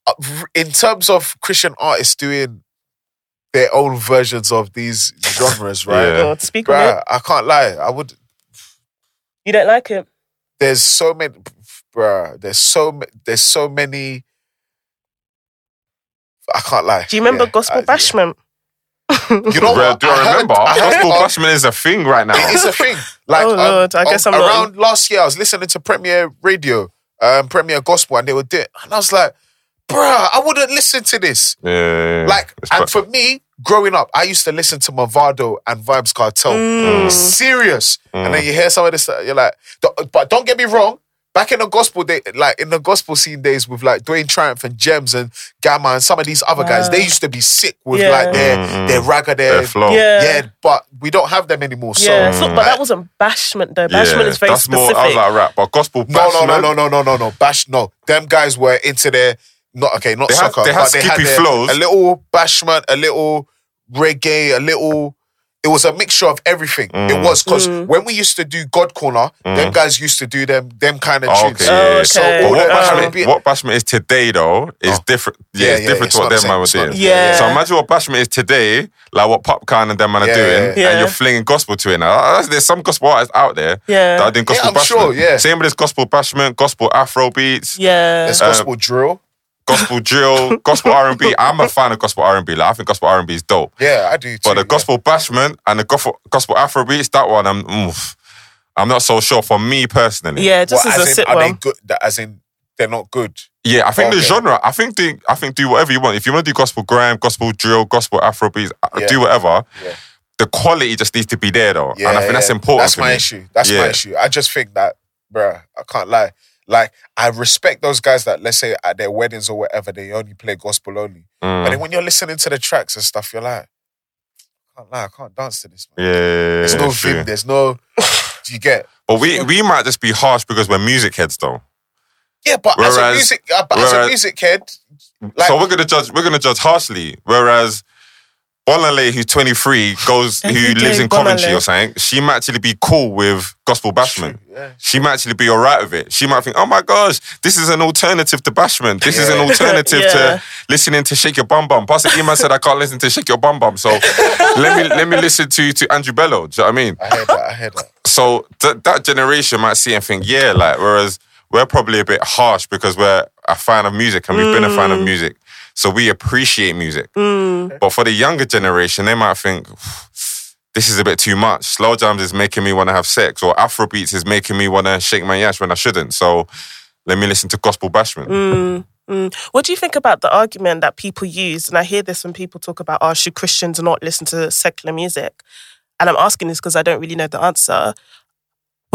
uh, in terms of Christian artists doing their own versions of these genres, right? Yeah. God, speak on Bruh, it. I can't lie. I would. You don't like it? There's so many, bruh. There's so there's so many I can't lie. Do you remember Yeah, Gospel I- yeah. Bashment? You know Bro, what? do I, heard- remember? I heard Gospel of- bashment is a thing right now. It is a thing. Like, Oh, um, Lord, I guess um, I'm not- around last year. I was listening to Premier Radio, um, Premier Gospel, and they were doing, and I was like, bruh, I wouldn't listen to this. Yeah. Like, It's and quite- for me, growing up, I used to listen to Mavado and Vybz Kartel. Mm. Serious. And Mm. then you hear some of this, you're like, but don't get me wrong. Back in the gospel day, like in the gospel scene days with like Dwayne Tryumf and Gems and Gamma and some of these other guys, they used to be sick with Yeah. like their Mm, their ragga, Their their, flow. Yeah. yeah, but we don't have them anymore. So yeah, so, but that wasn't bashment though. Bashment Yeah, is very that's specific. more. I was like rap, but gospel no, no, no, no, no, no, no, no. Bash, no. Them guys were into their not okay, not They had- soccer, they had but they had skippy their, flows. a little bashment, a little reggae, a little. It was a mixture of everything. Mm. It was because Mm. when we used to do God Corner, them guys used to do them them kind of Oh, tunes. okay, yeah, yeah. So Okay. But what the Um, bashment, what bashment is today though is Oh. different. Yeah, Yeah, it's yeah, different it's to what not the them man same, were doing. the. Yeah. So imagine what bashment is today, like what Popcaan and them man are Yeah, doing, yeah, yeah. and you're flinging gospel to it now. There's some gospel artists out there Yeah. that are doing gospel I'm bashment. sure, yeah. Same with this gospel bashment, gospel Afro beats, yeah. There's gospel drill. Gospel drill, gospel R and B. I'm a fan of gospel R and B. Like I think gospel R and B is dope. Yeah, I do too. But the yeah. gospel bashment and the gospel gospel Afro beats, that one, I'm. oof. I'm not so sure for me personally. yeah, just What, as a in, sit are they one. good? that- As in, they're not good. Yeah, I think the genre. I think do. I think do whatever you want. If you want to do gospel grime, gospel drill, gospel Afro beats, uh, Yeah. do whatever. Yeah. The quality just needs to be there though, Yeah, and I think that's important. That's my me. issue. That's my issue. I just think that, bruh, I can't lie. Like, I respect those guys that, let's say, at their weddings or whatever, they only play gospel only. But Mm. then when you're listening to the tracks and stuff, you're like, I can't lie, I can't dance to this. Man. Yeah, There's no true. vim, there's no. Do you get? But we we might just be harsh because we're music heads though. Yeah, but as a music, uh, but as a music head, like, so we're gonna judge. We're gonna judge harshly. Whereas Bonale, who's 23, goes who Every lives day, in Coventry Bonale. or something. She might actually be cool with gospel bashment. yeah. She might actually be alright with it. She might think, oh my gosh, this is an alternative to bashment. This is an alternative Yeah. to listening to Shake Your Bum Bum. Pastor Iman said I can't listen to Shake Your Bum Bum. So let me let me listen to to Andrew Bello. Do you know what I mean? I heard that. I heard that. So th- that generation might see and think, yeah, like, whereas we're probably a bit harsh because we're a fan of music and we've been a fan of music. So we appreciate music. Mm. But for the younger generation, they might think, this is a bit too much. Slow jams is making me want to have sex, or Afro beats is making me want to shake my ass when I shouldn't. So let me listen to gospel bashment. Mm, mm. What do you think about the argument that people use? And I hear this when people talk about, oh, should Christians not listen to secular music? And I'm asking this because I don't really know the answer.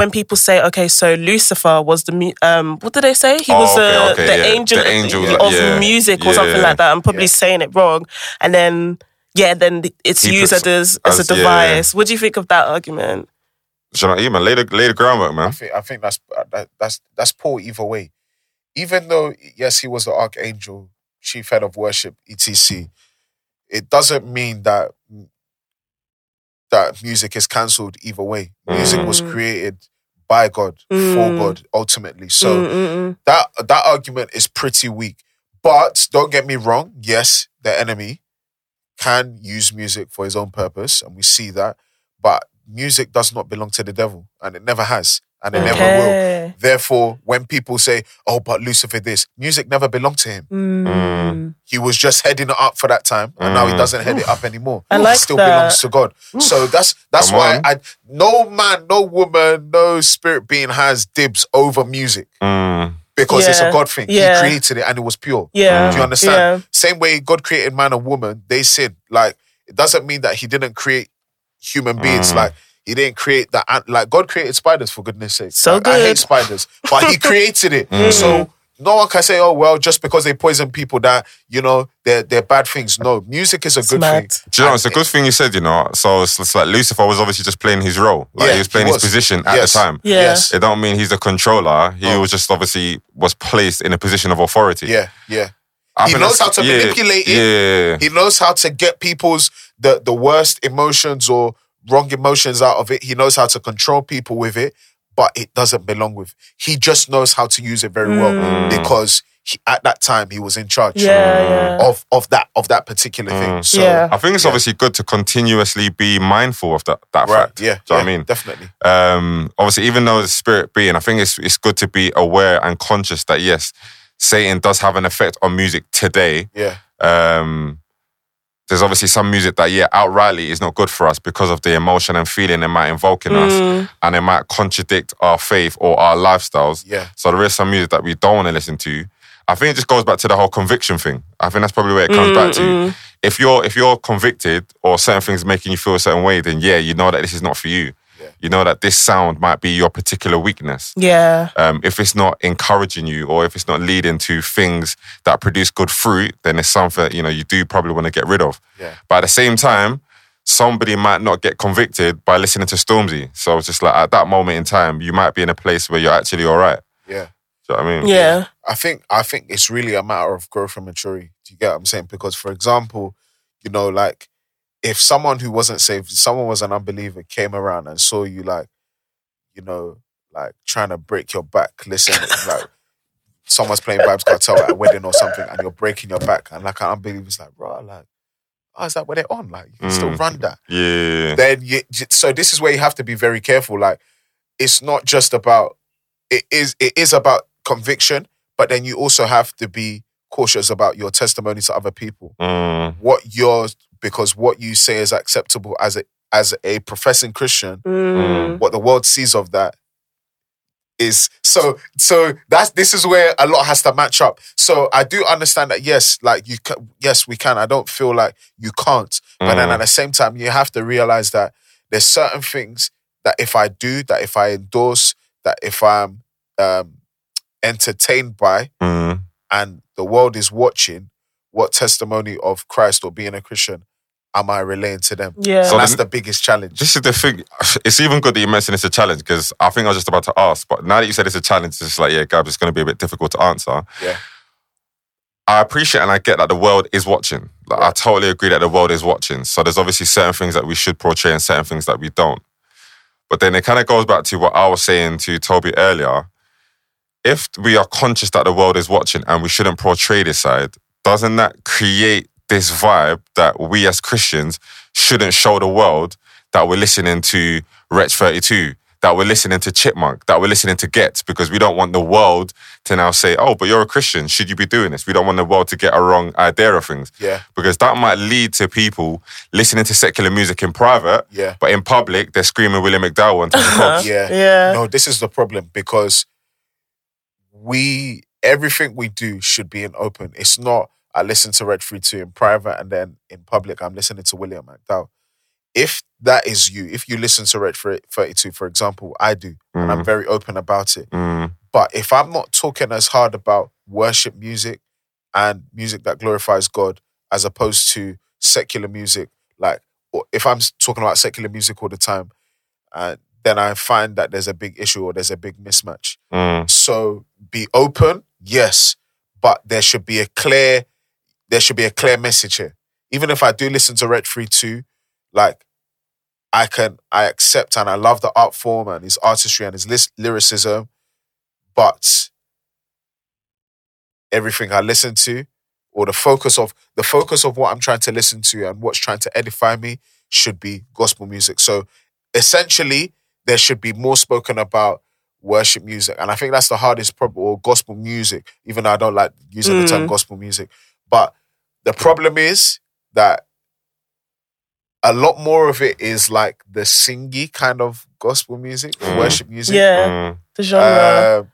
When people say, okay, so Lucifer was the, mu- um, what did they say? He Oh, was okay, uh, okay, the yeah. angel, The angel, of, like, of yeah, music or something like that. I'm probably yeah. saying it wrong. And then, yeah, then it's He used puts- as, as, as- a yeah. device. What do you think of that argument? Do you know what I mean? man? Lay the, lay the groundwork, I man. think I think that's uh, that, that's that's poor either way. Even though yes, he was the archangel, chief head of worship, etc. It doesn't mean that that music is cancelled either way. Music was Mm. created by God for Mm. God ultimately. So Mm, mm, mm. that that argument is pretty weak. But don't get me wrong. Yes, the enemy can use music for his own purpose, and we see that. But music does not belong to the devil, and it never has, and it never will. Therefore, when people say, "Oh, but Lucifer, this music never belonged to him. Mm. He was just heading it up for that time, and now he Mm. doesn't head it up anymore. I it still that. belongs to God. So that's that's Come why on. I no man, no woman, no spirit being has dibs over music Mm. because it's a God thing. Yeah. He created it and it was pure. Yeah. Do you understand? Yeah. Same way God created man and woman, they sin. Like it doesn't mean that He didn't create human beings. Mm. Like He didn't create that. ant- Like God created spiders for goodness sake. So Like, I hate spiders, but He created it. Mm. So no one can say, "Oh well," just because they poison people, that you know they're they're bad things. No, music is a good mad. thing. Do you know, it's a good thing you said, you know. So it's, it's like Lucifer was obviously just playing his role. Like Yeah, he was playing he his position at Yes. the time. Yeah. Yes. It don't mean he's the controller. He No. was just obviously was placed in a position of authority. Yeah, yeah. I He knows that's- how to yeah, manipulate it. Yeah. He knows how to get people's the the worst emotions or wrong emotions out of it. He knows how to control people with it, but it doesn't belong with. He just knows how to use it very well Mm. because he, at that time he was in charge Yeah, yeah. of of that of that particular thing. Mm. So Yeah. I think it's Yeah. obviously good to continuously be mindful of that that right, fact. yeah, Do you know yeah, what I mean? definitely. um, obviously, even though it's spirit being, I think it's it's good to be aware and conscious that yes, Satan does have an effect on music today. Yeah, Um, there's obviously some music that, yeah, outrightly is not good for us because of the emotion and feeling it might invoke in us, and it might contradict our faith or our lifestyles. Yeah. So there is some music that we don't want to listen to. I think it just goes back to the whole conviction thing. I think that's probably where it comes back to. If you're if you're convicted or certain things making you feel a certain way, then yeah, you know that this is not for you. You know that this sound might be your particular weakness. Yeah. Um, if it's not encouraging you or if it's not leading to things that produce good fruit, then it's something you know you do probably want to get rid of. Yeah. But at the same time, somebody might not get convicted by listening to Stormzy. So it's just like at that moment in time, you might be in a place where you're actually all right. Yeah. Do you know what I mean? Yeah. I think I think it's really a matter of growth and maturity. Do you get what I'm saying? Because for example, you know, like if someone who wasn't saved, someone was an unbeliever, came around and saw you like, you know, like trying to break your back, listen, like someone's playing Vybz Kartel at a wedding or something, and you're breaking your back, and like an unbeliever's like, bro, like, oh, is that what they're on? Like, you can still Mm. run that Yeah. then you, so this is where you have to be very careful like it's not just about it is it is about conviction but then you also have to be cautious about your testimony to other people Mm, what your because what you say is acceptable as a as a professing christian Mm. what the world sees of that is so so that's this is where a lot has to match up so i do understand that yes like you ca- yes we can i don't feel like you can't but then Mm. at the same time you have to realize that there's certain things that if i do that if i endorse that if i'm um entertained by mm, and the world is watching what testimony of christ or being a christian am i relating to them Yeah. So and that's then- the biggest challenge This is the thing. It's even good that you mentioned it's a challenge because I think I was just about to ask, but now that you said it's a challenge, it's just like, yeah, Gab, it's going to be a bit difficult to answer. Yeah. I appreciate and I get that the world is watching. Like, I totally agree that the world is watching. So there's obviously certain things that we should portray and certain things that we don't. But then it kind of goes back to what I was saying to Toby earlier. If we are conscious that the world is watching and we shouldn't portray this side, doesn't that create this vibe that we as Christians shouldn't show the world that we're listening to Wretch 32, that we're listening to Chipmunk, that we're listening to Get, because we don't want the world to now say, oh, but you're a Christian. Should you be doing this? We don't want the world to get a wrong idea of things. yeah Because that might lead to people listening to secular music in private, yeah but in public, they're screaming William McDowell and Tasha Cobbs. Yeah. Yeah. No, this is the problem because we everything we do should be in open. It's not I listen to Wretch 32 in private and then in public I'm listening to William McDowell. If that is you, if you listen to Wretch 32, for example, I do, and I'm very open about it. Mm, But if I'm not talking as hard about worship music and music that glorifies God as opposed to secular music, like or if I'm talking about secular music all the time, uh, then I find that there's a big issue or there's a big mismatch. mm, So be open, yes, but there should be a clear, there should be a clear message here. Even if I do listen to Wretch 32, like I can, I accept and I love the art form and his artistry and his lis- lyricism, but everything I listen to, or the focus of the focus of what I'm trying to listen to and what's trying to edify me should be gospel music. So essentially, there should be more spoken about worship music. And I think that's the hardest problem, or gospel music, even though I don't like using the term Mm. gospel music. But the problem is that a lot more of it is like the singy kind of gospel music, Mm. worship music. Yeah. mm, The genre. Um,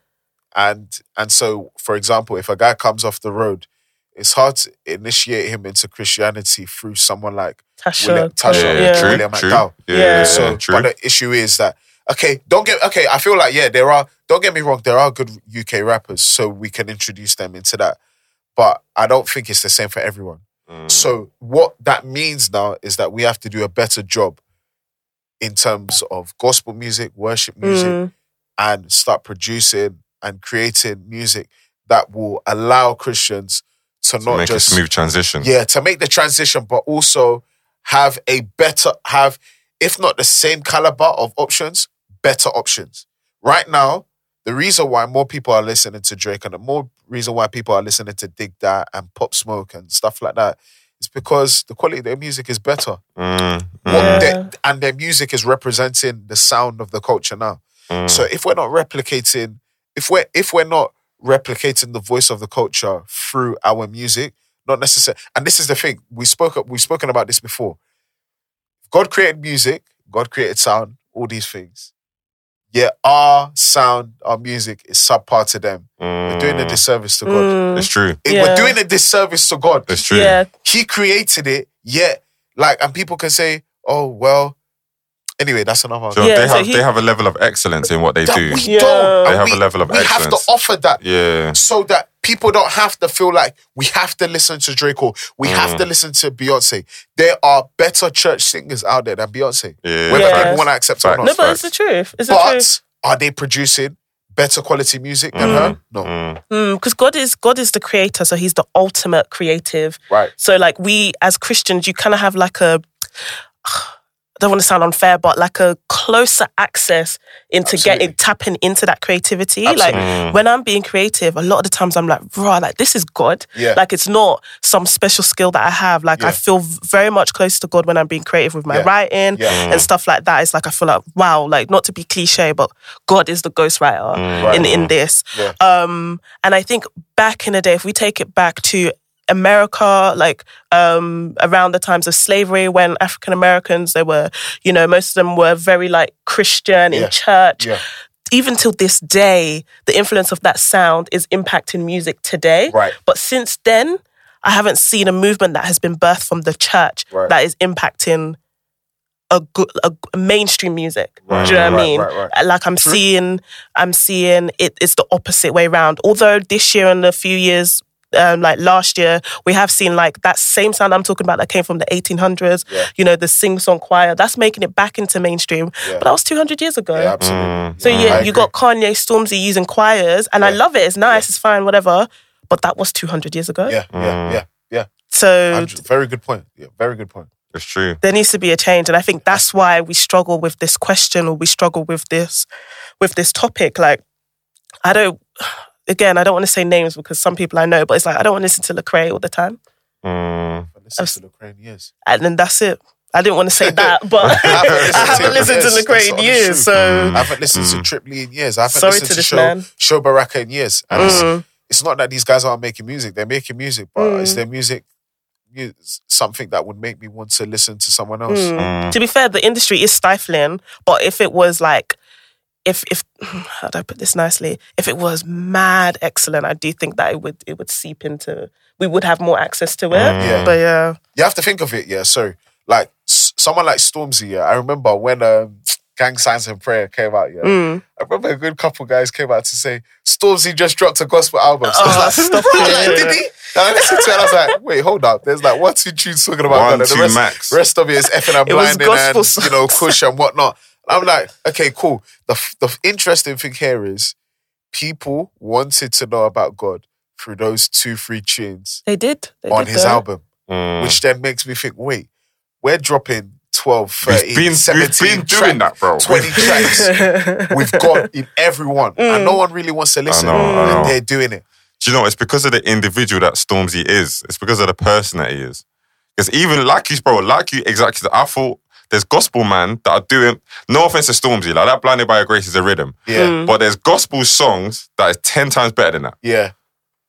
and and so, for example, if a guy comes off the road, it's hard to initiate him into Christianity through someone like Tasha. William, Tasha, yeah, Yeah. true, William true. McDowell. Yeah, Yeah. So, true. but the issue is that okay, don't get okay. I feel like yeah, there are. Don't get me wrong, there are good UK rappers, so we can introduce them into that. But I don't think it's the same for everyone. Mm. So what that means now is that we have to do a better job in terms of gospel music, worship music, Mm. and start producing and creating music that will allow Christians to To not make just a smooth transition. yeah to make the transition, but also have a better have if not the same caliber of options, better options. Right now, the reason why more people are listening to Drake and the more reason why people are listening to DigDat and Pop Smoke and stuff like that is because the quality of their music is better. Mm, What mm, their- and their music is representing the sound of the culture now. mm. So if we're not replicating, if we're if we're not replicating the voice of the culture through our music, not necessarily. And this is the thing we spoke. We've spoken about this before. God created music. God created sound. All these things. Yet our sound, our music is subpar to them. We're doing a Mm, disservice to God. Mm, It's true. It- Yeah. We're doing a disservice to God. It's true. yeah, He created it. Yet, like, and people can say, "Oh well." Anyway, that's another. So Yeah, they so have he- they have a level of excellence in what they that do. we Yeah. don't. They And have a level of We have to offer that. Yeah. so that people don't have to feel like we have to listen to Drake or we have Mm. to listen to Beyonce. There are better church singers out there than Beyonce, Yeah. whether Yeah. people want to accept it or not. no, but it's the truth. It's the but truth. are they producing better quality music than Mm. her? No. Mm. Because God is God is the creator, so He's the ultimate creative. Right. So like we as Christians, you kind of have like a I don't want to sound unfair, but like a closer access into Absolutely. getting tapping into that creativity. Absolutely. Like when I'm being creative, a lot of the times I'm like, raw, like this is God. Yeah. Like it's not some special skill that I have. Like Yeah. I feel very much close to God when I'm being creative with my Yeah. writing Yeah. Mm. and stuff like that. It's like I feel like, wow, like not to be cliche, but God is the ghostwriter mm. Right. in in this. Yeah. Um, and I think back in the day, if we take it back to America, like um, around the times of slavery, when African Americans, they were, you know, most of them were very like Christian Yeah. in church. Yeah. Even till this day, the influence of that sound is impacting music today. Right. But since then, I haven't seen a movement that has been birthed from the church Right. that is impacting a good a, mainstream music. Right, Do you know what right, I mean? right, right. Like I'm seeing, I'm seeing it. It's the opposite way around. Although this year and a few years, um, like last year, we have seen like that same sound I'm talking about that came from the 1800s. Yeah. You know, the sing song choir. That's making it back into mainstream. Yeah. But that was 200 years ago. Yeah, absolutely. Mm. So I yeah, agree. you got Kanye, Stormzy using choirs, and I love it. It's nice, it's fine, whatever. But that was 200 years ago. Yeah, yeah, yeah, yeah. So Hundred- Very good point. Yeah, very good point. It's true. there needs to be a change, and I think that's why we struggle with this question, or we struggle with this, with this topic. Like, I don't. Again, I don't want to say names because some people I know, but it's like I don't want to listen to Lecrae all the time, Mm. But listen to Lecrae in years. and then that's it. I didn't want to say that, but I haven't listened to haven't him in listened to years. Lecrae in years, so I haven't listened to Trip Lee in years. I haven't Sorry listened to to, this Show, man. Sho Baraka in years. And it's, Mm. it's not that these guys aren't making music. They're making music, but Mm. is their music something that would make me want to listen to someone else? Mm. Mm. to be fair, the industry is stifling. But if it was like, if if how do I put this nicely? If it was mad excellent, I do think that it would it would seep into. We would have more access to it. Yeah. But yeah, You have to think of it, yeah. So, like s- someone like Stormzy, yeah. I remember when um, Gang Signs and Prayer came out, yeah. Mm. I remember a good couple guys came out to say Stormzy just dropped a gospel album. So I Oh, was like, stop bro, it. like, did he? And I listened to it and I was like, wait, hold up. There's like one, two tunes talking about One, God, and the two rest, max. rest of it is effing and It blinding and, you know, songs. kush and whatnot. And I'm like, okay, cool. The, the interesting thing here is people wanted to know about God through those two, three tunes they did. They on did his though. album, Mm. which then makes me think, wait, we're dropping 12, 13, We've been, 17 we've been doing that, bro. 20 tracks with God in everyone. And no one really wants to listen. know, I know. And they're doing it. Do you know, it's because of the individual that Stormzy is. It's because of the person that he is. Because even like you, bro, like you, exactly. I thought there's gospel man that are doing, no offense to Stormzy, like that Blinded by Your Grace is a rhythm. Yeah. Mm. But there's gospel songs that is 10 times better than that. Yeah.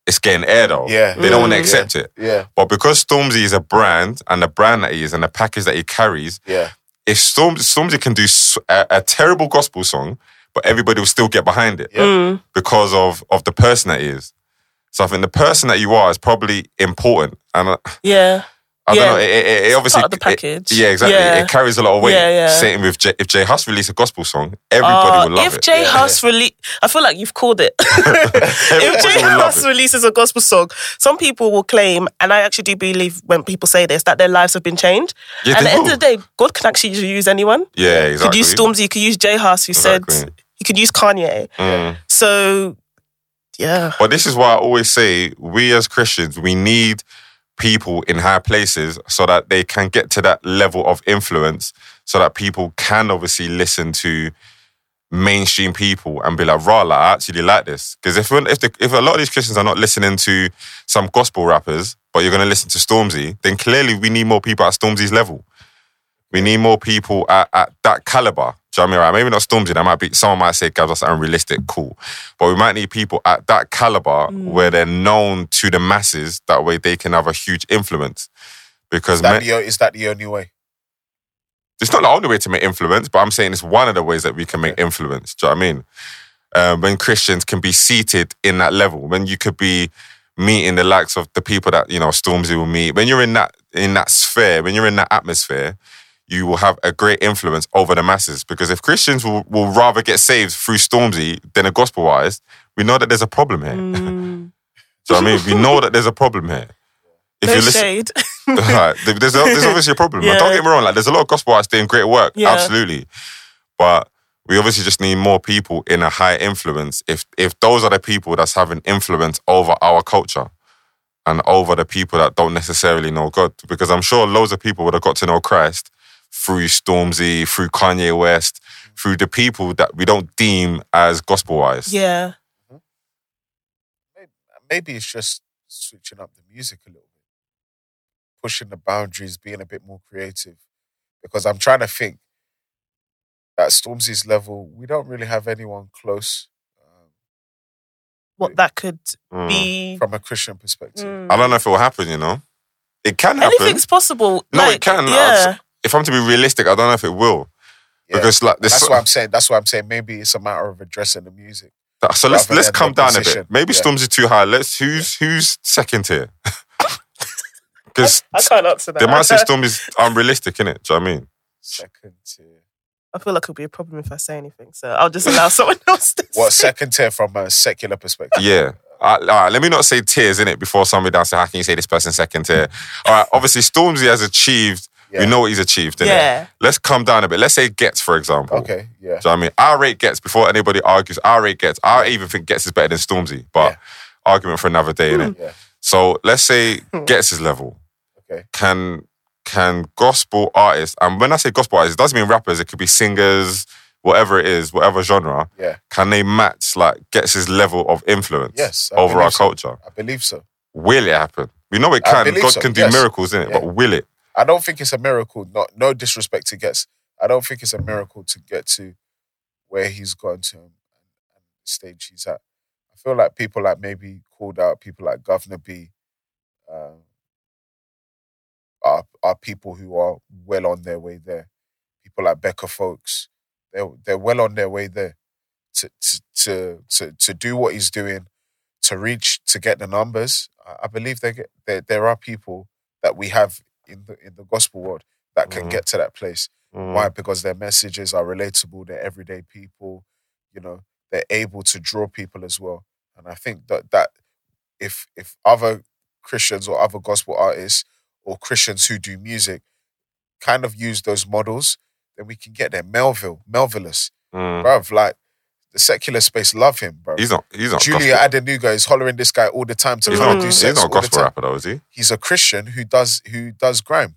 It's getting air though. Yeah. They don't want to Mm. accept it. Yeah. But because Stormzy is a brand and the brand that he is and the package that he carries, Yeah. if Storm, Stormzy can do a terrible gospel song, but everybody will still get behind it Yeah. Mm. because of of the person that he is. So I think the person that you are is probably important, and Yeah. I Yeah. don't know. It, it, it obviously the it- yeah, exactly. Yeah. It carries a lot of weight. Yeah, yeah. Same with J, if J Hus release a gospel song, everybody Uh, will love if it. J Yeah, Hus release, I feel like you've called it. if J Hus releases a gospel song, some people will claim, and I actually do believe when people say this, that their lives have been changed. Yeah, At they the end of the day, God can actually use anyone. Yeah, You exactly. could use Stormzy, you could use J Hus, who said you could use Kanye. Mm. So, yeah. But this is why I always say we as Christians, we need people in high places so that they can get to that level of influence so that people can obviously listen to mainstream people and be like, rah, like, I actually like this. Because if, if, the, if a lot of these Christians are not listening to some gospel rappers, but you're going to listen to Stormzy, then clearly we need more people at Stormzy's level. We need more people at, at that caliber. Do Do you know what I mean? Right? Maybe not Stormzy. That might be someone might say, "Guys, that's unrealistic." Cool, but we might need people at that caliber where they're known to the masses. That way, they can have a huge influence. Because Is that, men- the, is that the only way? it's not the only way to make influence, but I'm saying it's one of the ways that we can make influence. Do you know what I mean? Um, when Christians can be seated in that level, when you could be meeting the likes of the people that you know Stormzy will meet, when you're in that in that sphere, when you're in that atmosphere, you will have a great influence over the masses. Because if Christians will, will rather get saved through Stormzy than a gospel wise, we know that there's a problem here. Mm, Do you know what I mean? We know that there's a problem here. If no you listen, shade. Right. There's, there's obviously a problem. man. Don't get me wrong. Like, there's a lot of gospel artists doing great work. Yeah. Absolutely. But we obviously just need more people in a high influence. If if those are the people that's having influence over our culture and over the people that don't necessarily know God, because I'm sure loads of people would have got to know Christ through Stormzy, through Kanye West, through the people that we don't deem as gospel wise. yeah. Maybe it's just switching up the music a little bit, pushing the boundaries, being a bit more creative. Because I'm trying to think at Stormzy's level, we don't really have anyone close um, What that could Mm. be. from a Christian perspective. Mm. I don't know if it will happen. You know, it can happen. Anything's possible. No, like, it can. Yeah. If I'm to be realistic, I don't know if it will. Yeah. Because like this, That's what I'm saying. That's what I'm saying. Maybe it's a matter of addressing the music. so let's let's come the down a bit. Maybe Yeah. Stormzy too high. Let's who's who's second tier? Because I can't answer that. they might say is unrealistic, innit? Do you know what I mean? Second tier. I feel like it'll be a problem if I say anything, so I'll just allow someone else to What say. second tier from a secular perspective? Yeah. All right, all right, let me not say tears in it before somebody down say, how can you say this person second tier? All right, obviously Stormzy has achieved. Yeah. We know what he's achieved. innit? Yeah. Let's come down a bit. Let's say Ghetts, for example. Okay, yeah. Do you know what I mean? I rate Ghetts before anybody argues. I rate Ghetts. I even think Ghetts is better than Stormzy, but Yeah. argument for another day, innit? Yeah. So let's say hmm. Ghetts his level. Okay. Can can gospel artists, and when I say gospel artists, it doesn't mean rappers, it could be singers, whatever it is, whatever genre, Yeah. can they match like Ghetts his level of influence Yes, I over our so. culture? I believe so. Will it happen? We know it can. God so, can do yes. miracles in it, Yeah. but will it? I don't think it's a miracle. Not no disrespect to Ghetts. I don't think it's a miracle to get to where he's gone to and, and the stage he's at. I feel like people like maybe called out people like Guvna B um, are are people who are well on their way there. People like Becca Folkes, they're they're well on their way there to to to to, to do what he's doing, to reach to get the numbers. I, I believe they get there. There are people that we have in the in the gospel world that can Mhm. get to that place. Mm. Why? Because their messages are relatable. They're everyday people. You know, they're able to draw people as well. And I think that that if if other Christians or other gospel artists or Christians who do music kind of use those models, then we can get there. Melville, Melvillous, Mm. bruv, like the secular space love him, bro. He's not. He's not. Julie gospel. Adenuga is hollering this guy all the time to He's not. do He's not a gospel rapper though, is he? He's a Christian who does who does grime.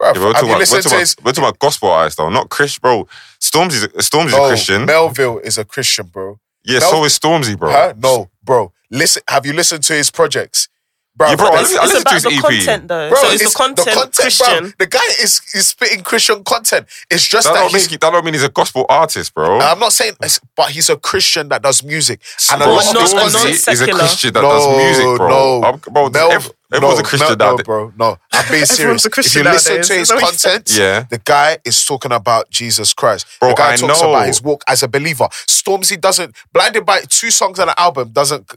Bruv, Yeah, we're, talking about, we're, talking about, we're talking about gospel artists though, not Chris, bro. Stormzy's No, a Christian. Melville is a Christian, bro. yeah, Mel- so is Stormzy, bro. Huh? No, bro. Listen, have you listened to his projects? Bro, Yeah, bro, I It's, listen- I it's listen to about his the EP. content, though. Bro, so it's, the content, Christian. bro. The guy is is spitting Christian content. It's just That that, don't, he's. mean, that don't mean he's a gospel artist, bro. I'm not saying, but he's a Christian that does music, and a bro, lot of not- his not Stormzy content. is a secular. Christian that no, does music, bro. No, I'm- bro, Mel- ev- everyone's a no, Christian Mel- no, bro. No, I'm being serious. Everyone's a if you listen nowadays, to his that what you content, Yeah. the guy is talking about Jesus Christ. Bro, the guy I talks know. about his walk as a believer. Stormzy doesn't. Blinded by two songs on an album doesn't.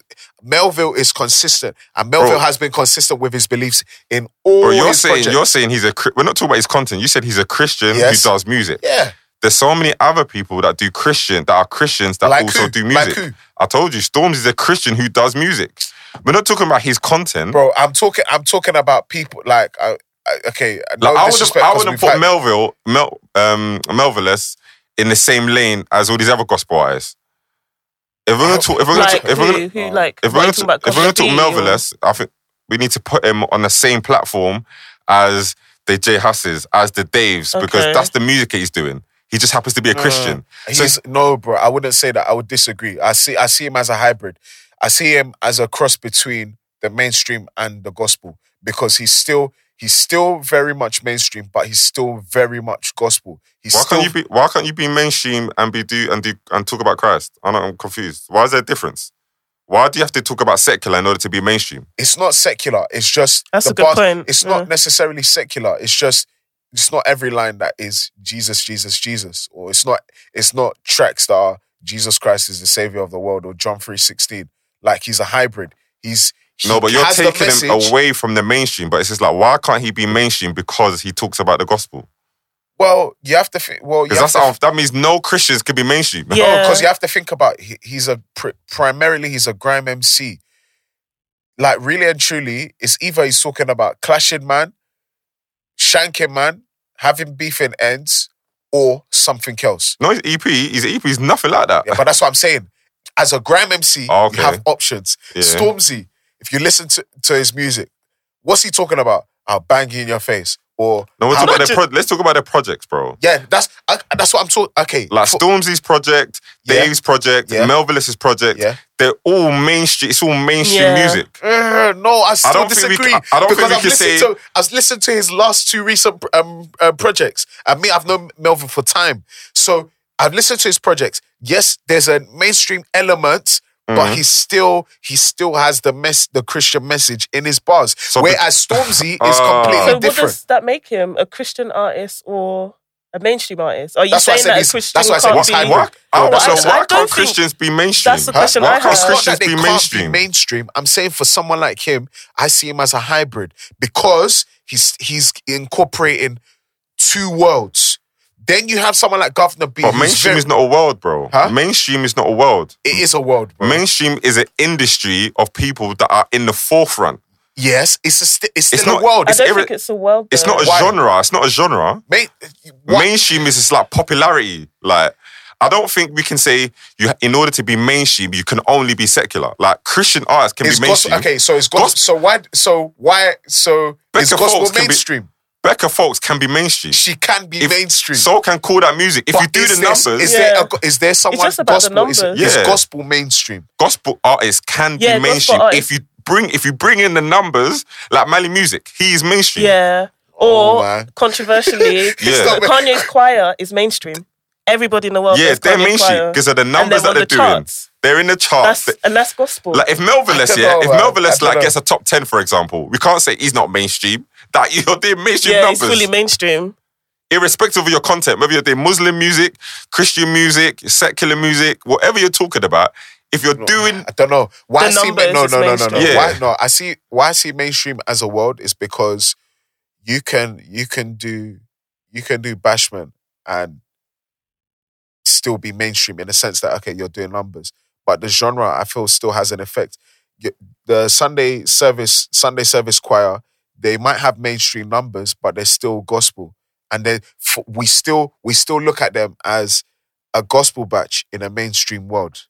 Melville is consistent, and Melville Bro. has been consistent with his beliefs in all Bro, you're his saying projects. you're saying he's a. We're not talking about his content. You said he's a Christian Yes. who does music. yeah, There's so many other people that do Christian that are Christians that Like also who? do Like music. who? I told you, Storms is a Christian who does music. We're not talking about his content. bro. I'm talking. I'm talking about people like. Uh, uh, okay, no Like, I would have, disrespect, I 'cause would have put had- Melville, Mel, um, Melvillous in the same lane as all these other gospel artists. If we're gonna talk, if we're gonna Like, talk, if we're gonna, who, like, if we're gonna, about? talk, if we're gonna talk Guvna or- Melvillous, I think we need to put him on the same platform as the J Husses, as the Daves, because that's the music he's doing. He just happens to be a Christian. So He's no, bro. I wouldn't say that. I would disagree. I see. I see him as a hybrid. I see him as a cross between the mainstream and the gospel because he's still he's still very much mainstream, but he's still very much gospel. He's Why still can't you be? Why can't you be mainstream and be do and do and talk about Christ? I'm, I'm confused. Why is there a difference? Why do you have to talk about secular in order to be mainstream? it's not secular. It's just That's the a good bars- point. It's Yeah. not necessarily secular. It's just it's not every line that is Jesus, Jesus, Jesus, or it's not it's not tracks that are Jesus Christ is the savior of the world or John three sixteen. Like he's a hybrid. He's he No, but you're taking him away from the mainstream. But it's just like, why can't he be mainstream because he talks about the gospel? Well, you have to think. Well, Because have that's to how, that means no Christians could be mainstream. Yeah. because you have to think about he, he's a pr- primarily he's a grime MC. Like really and truly, it's either he's talking about clashing man, shanking man, having beef in ends, or something else. No, his EP, his EP is nothing like that. Yeah, but that's what I'm saying. As a grime MC, Oh, okay. you have options. Yeah. Stormzy, if you listen to, to his music, what's he talking about? I'll bang you in your face. Or No, we'll talk about their pro- let's talk about their projects, bro. yeah, that's I, that's what I'm talking. Okay, Like for- Stormzy's project, Yeah. Dave's project, Yeah. Melvillous's project. Yeah. They're all mainstream. It's all mainstream Yeah. music. Uh, no, I still don't think we disagree. I don't think because we I've can listened say- to I've listened to his last two recent um, uh, projects. And me, I've known Melvin for time, so I've listened to his projects. Yes, there's a mainstream element, but Mm-hmm. he still he still has the mess the Christian message in his bars. So Whereas Stormzy is Ah. completely So what different. does that make him? A Christian artist or a mainstream artist? Are you That's saying that a Christian that's why I said can't he's be? hybrid. Why, No, oh, so I said. why I don't can't think- Christians be mainstream? That's the question Why I can't have. It's not Christians that they be can't mainstream? be mainstream. I'm saying for someone like him, I see him as a hybrid because he's he's incorporating two worlds. Then you have someone like Guvna B. But mainstream very- is not a world, bro. Huh? Mainstream is not a world. It is a world. bro. Mainstream is an industry of people that are in the forefront. yes, it's a sti- it's still It's a not- world. I It's, don't irre- think it's a world. It's not a Why? genre. It's not a genre. main, Mainstream is just like popularity. Like, I don't think we can say you in order to be mainstream, you can only be secular. Like Christian artists can is be gospel, mainstream. okay, so it's gospel. Gospel- So why? So why? So is Becca gospel Folkes can be- mainstream? Becca Folkes can be mainstream. she can be If- mainstream. So can call that music. If But you do the there- numbers, is Yeah. there a, go- is there someone just about the gospel? Is, numbers. is Yeah. gospel mainstream? gospel artists can Yeah, be mainstream. If you bring if you bring in the numbers, like Mali Music, he is mainstream. Yeah. Oh, Or man. controversially, Yeah. Kanye's choir is mainstream. Everybody in the world Yeah, knows they're Kanye's mainstream because of the And numbers they're that on they're the doing. charts. They're in the charts. That's, and that's gospel. Like if I yeah, know, if man. I Melvillous don't like know. gets a top ten, for example, we can't say he's not mainstream. That you're doing mainstream yeah, it's numbers, fully mainstream. irrespective of your content, whether you're doing Muslim music, Christian music, secular music, whatever you're talking about. If you're doing, I don't know why The I see no no no no no mainstream. Yeah. why no I see why I see mainstream as a world is because you can you can do you can do bashment and still be mainstream in the sense that okay you're doing numbers but the genre I feel still has an effect the Sunday service Sunday service choir they might have mainstream numbers but they're still gospel and then we still we still look at them as a gospel batch in a mainstream world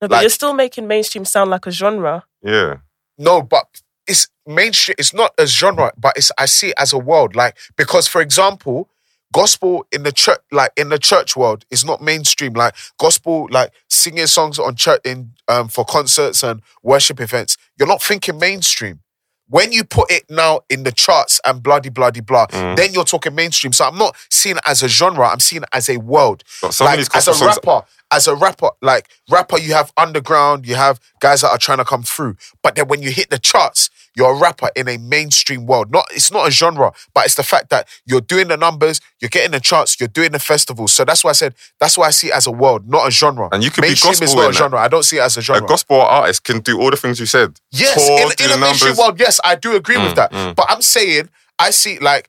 No, but Like- you're still making mainstream sound like a genre. yeah, No, but it's mainstream. It's not a genre, but it's I see it as a world. Like because, for example, gospel in the church, like in the church world, is not mainstream. Like gospel, like singing songs on church in um, for concerts and worship events. You're not thinking mainstream. When you put it now in the charts and bloody bloody blah, Mm. then you're talking mainstream. So I'm not seeing it as a genre. I'm seeing it as a world but some of like these as a rapper, as a rapper, like rapper, you have underground, you have guys that are trying to come through. But then when you hit the charts, you're a rapper in a mainstream world. Not it's not a genre, but it's the fact that you're doing the numbers, you're getting the charts, you're doing the festivals. So that's why I said that's why I see it as a world, not a genre. And you could be mainstream is gospel not a genre. I don't see it as a genre. a gospel artist can do all the things you said. Yes, in, in a mainstream numbers. world, yes, I do agree with Mm, that. mm. But I'm saying I see like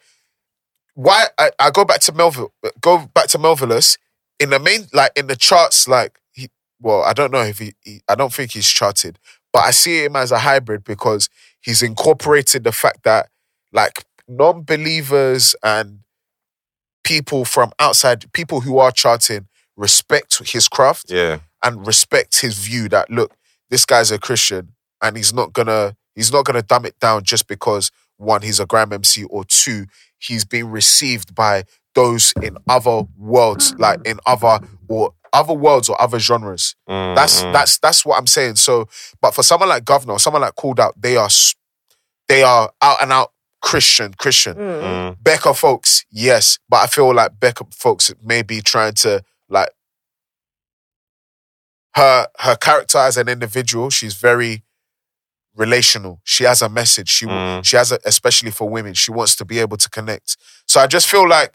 why I, I go back to Melville, go back to Melvillous in the main like in the charts. Like he, well, I don't know if he, he, I don't think he's charted, but I see him as a hybrid because he's incorporated the fact that like non-believers and people from outside, people who are charting, respect his craft Yeah, and respect his view that look, this guy's a Christian and he's not gonna he's not gonna dumb it down just because one, he's a gram MC, or two, he's being received by those in other worlds, like in other or other worlds or other genres. Mm, That's that's that's what I'm saying. So, but for someone like Guvna, someone like Called Out, they are they are out and out Christian, Christian. Mm. Becca Folkes, yes, but I feel like Becca Folkes may be trying to like her her character as an individual. She's very relational. She has a message. She Mm. she has a, especially for women. She wants to be able to connect. So I just feel like.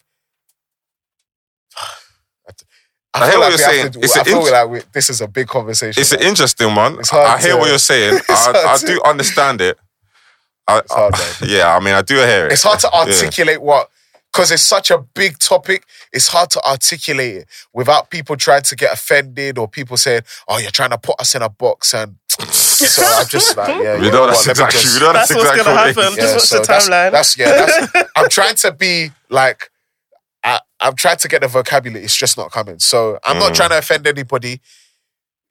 I hear feel what like you're saying. to- It's I an feel int- like we, this is a big conversation. It's an interesting one. It's hard I hear to- what you're saying. it's I, hard I to- do understand it. I, It's hard, man. yeah, I mean, I do hear it. It's hard to Yeah. articulate what because it's such a big topic. It's hard to articulate it without people trying to get offended or people saying, "Oh, you're trying to put us in a box." And so I'm just like, yeah, We you know know that's what, let me exactly. just- We know that's, That's what's gonna what happen. is. Just watch the that's, timeline. That's yeah. That's, I'm trying to be like, I, I'm to get the vocabulary. It's just not coming. So I'm not Mm. trying to offend anybody.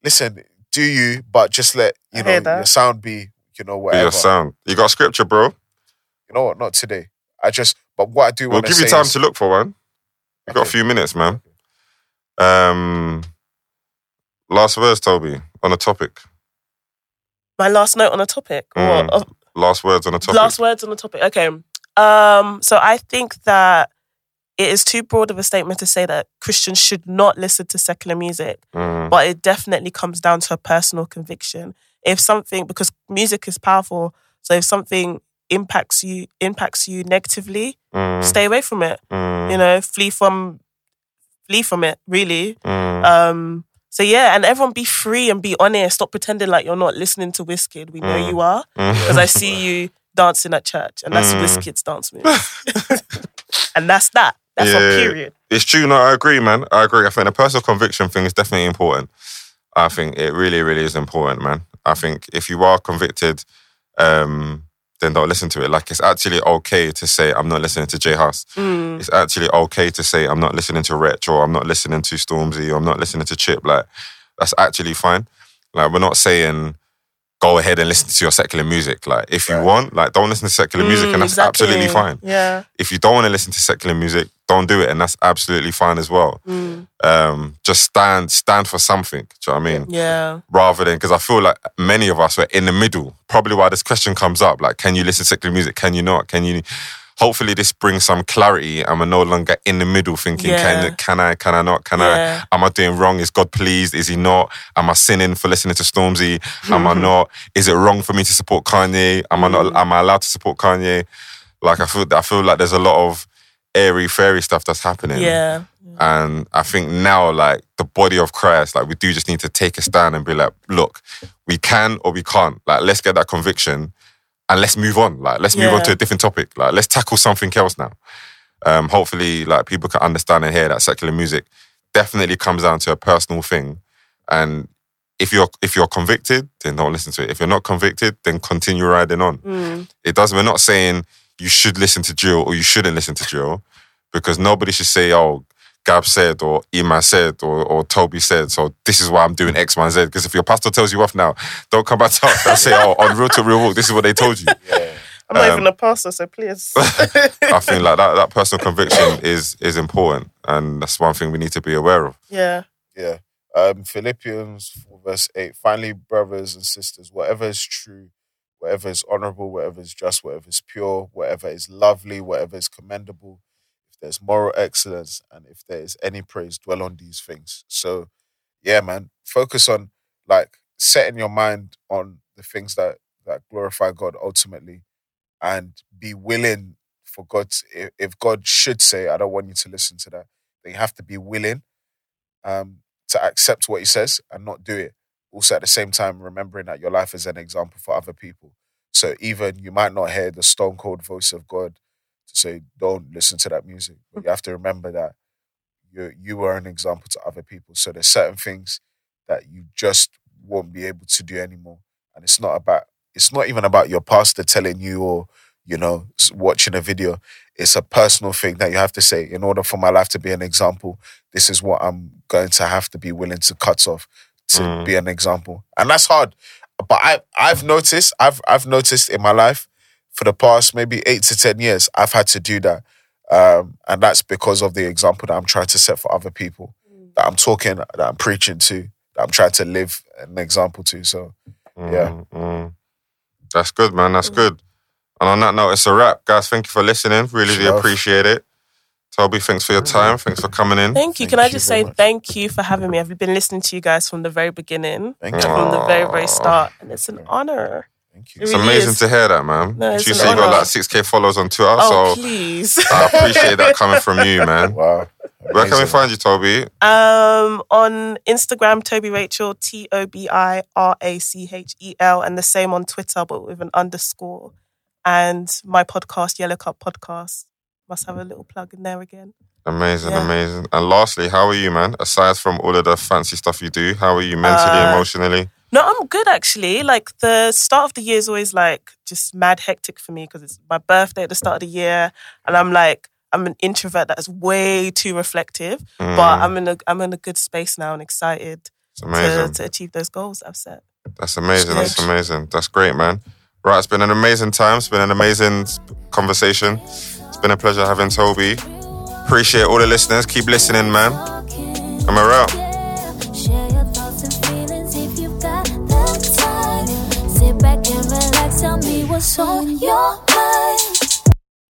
Listen, do you? But just let you I know hear your sound be, you know, Be whatever. Your sound. You got scripture, bro. You know what? Not today. I just. But what I do We'll give say you time is, to look for one. You got a few minutes, man. Um, last words, Tobi, on a topic. My last note on a topic. Mm. What? Last words on the topic. Last words on the topic. Okay. Um, so I think that it is too broad of a statement to say that Christians should not listen to secular music, Mm, but it definitely comes down to a personal conviction. If something, because music is powerful, so if something impacts you impacts you negatively, mm, stay away from it. mm, You know, flee from flee from it. Really. mm. Um, so yeah, and everyone be free and be honest. Stop pretending like you're not listening to Wizkid. We know Mm. you are Mm. because I see you dancing at church, and that's Mm. Wizkid's dance moves. and that's that. That's Yeah. a period. It's true. No, I agree, man. I agree. I think the personal conviction thing is definitely important. I think it really, really is important, man. I think if you are convicted, um, then don't listen to it. Like it's actually okay to say I'm not listening to J Hus. Mm. It's actually okay to say I'm not listening to Wretch or I'm not listening to Stormzy or I'm not listening to Chip. Like that's actually fine. Like we're not saying go ahead and listen to your secular music. Like if you Right. want, like don't listen to secular music Mm, and that's exactly. absolutely fine. Yeah. If you don't want to listen to secular music, don't do it and that's absolutely fine as well Mm. um, just stand stand for something. Do you know what I mean? Yeah. Rather than because I feel like many of us were in the middle. Probably why this question comes up: like, can you listen to secular music? Can you not? Can you? Hopefully, this brings some clarity, and we're no longer in the middle thinking, Yeah. can can I? Can I not? Can Yeah. I? Am I doing wrong? Is God pleased? Is He not? Am I sinning for listening to Stormzy? Am I not? Is it wrong for me to support Kanye? Am I Mm. not? Am I allowed to support Kanye? Like I feel, I feel like there's a lot of airy fairy stuff that's happening. Yeah. And I think now, like the body of Christ, like we do just need to take a stand and be like, look, we can or we can't. Like, let's get that conviction and let's move on. Like, let's move on to a different topic. Like, let's tackle something else now. Um, hopefully, like people can understand and hear that secular music definitely comes down to a personal thing. And if you're if you're convicted, then don't listen to it. If you're not convicted, then continue riding on Mm. it does. We're not saying you should listen to Jill or you shouldn't listen to Jill because nobody should say, "Oh, Gab said," or Ima said, or, or Tobi said. So this is why I'm doing X, Y, and Z. Because if your pastor tells you off now, don't come back to us and say, "Oh, on real to real walk, this is what they told you." Yeah. I'm not Um, even a pastor, so please. I think like that that personal conviction is is important, and that's one thing we need to be aware of. yeah. Yeah. Um, Philippians 4, verse 8. Finally, brothers and sisters, whatever is true, whatever is honorable, whatever is just, whatever is pure, whatever is lovely, whatever is commendable, if there's moral excellence, and if there is any praise, dwell on these things. So, yeah, man, focus on like setting your mind on the things that that glorify God ultimately, and be willing for God. To, if, God should say, "I don't want you to listen to that," then you have to be willing um, to accept what he says and not do it. Also, at the same time, remembering that your life is an example for other people. So even you might not hear the stone cold voice of God to say, "Don't listen to that music," but you have to remember that you you are an example to other people. So there's certain things that you just won't be able to do anymore, and it's not about it's not even about your pastor telling you or you know watching a video. It's a personal thing that you have to say. In order for my life to be an example, this is what I'm going to have to be willing to cut off to Mm. be an example. And that's hard. But I I've noticed, I've I've noticed in my life for the past maybe eight to ten years, I've had to do that. Um, and that's because of the example that I'm trying to set for other people. That I'm talking, that I'm preaching to, that I'm trying to live an example to. So Yeah. Mm, mm. That's good, man. That's good. And on that note, it's a wrap. Guys, thank you for listening. Really do Sure. appreciate it. Tobi, thanks for your time. Thanks for coming in. Thank you. Thank Can I you just say much. thank you for having me? I've been listening to you guys from the very beginning, Thank you. from the very, very start, and it's an honor. Thank you. It It's really amazing is. to hear that, man. No, it's you an see, you got like 6K followers on Twitter, Oh, so please. I appreciate that coming from you, man. Wow. Where can we find you, Tobi? Um, on Instagram, Tobi Rachel, T O B I R A C H E L, and the same on Twitter, but with an underscore. And my podcast, Yellow Cup Podcast, must have a little plug in there again. Amazing, Yeah. amazing. And lastly, how are you, man? Aside from all of the fancy stuff you do, how are you mentally, Uh, emotionally? No, I'm good actually. Like the start of the year is always like just mad hectic for me because it's my birthday at the start of the year, and I'm like I'm an introvert that is way too reflective. Mm, But I'm in a I'm in a good space now and excited to, to achieve those goals I've set. That's amazing. That's amazing. That's great, man. Right, it's been an amazing time. It's been an amazing conversation. Been a pleasure having Tobi. Appreciate all the listeners. Keep listening, man. The time. Sit back and relax. Tell me what's on your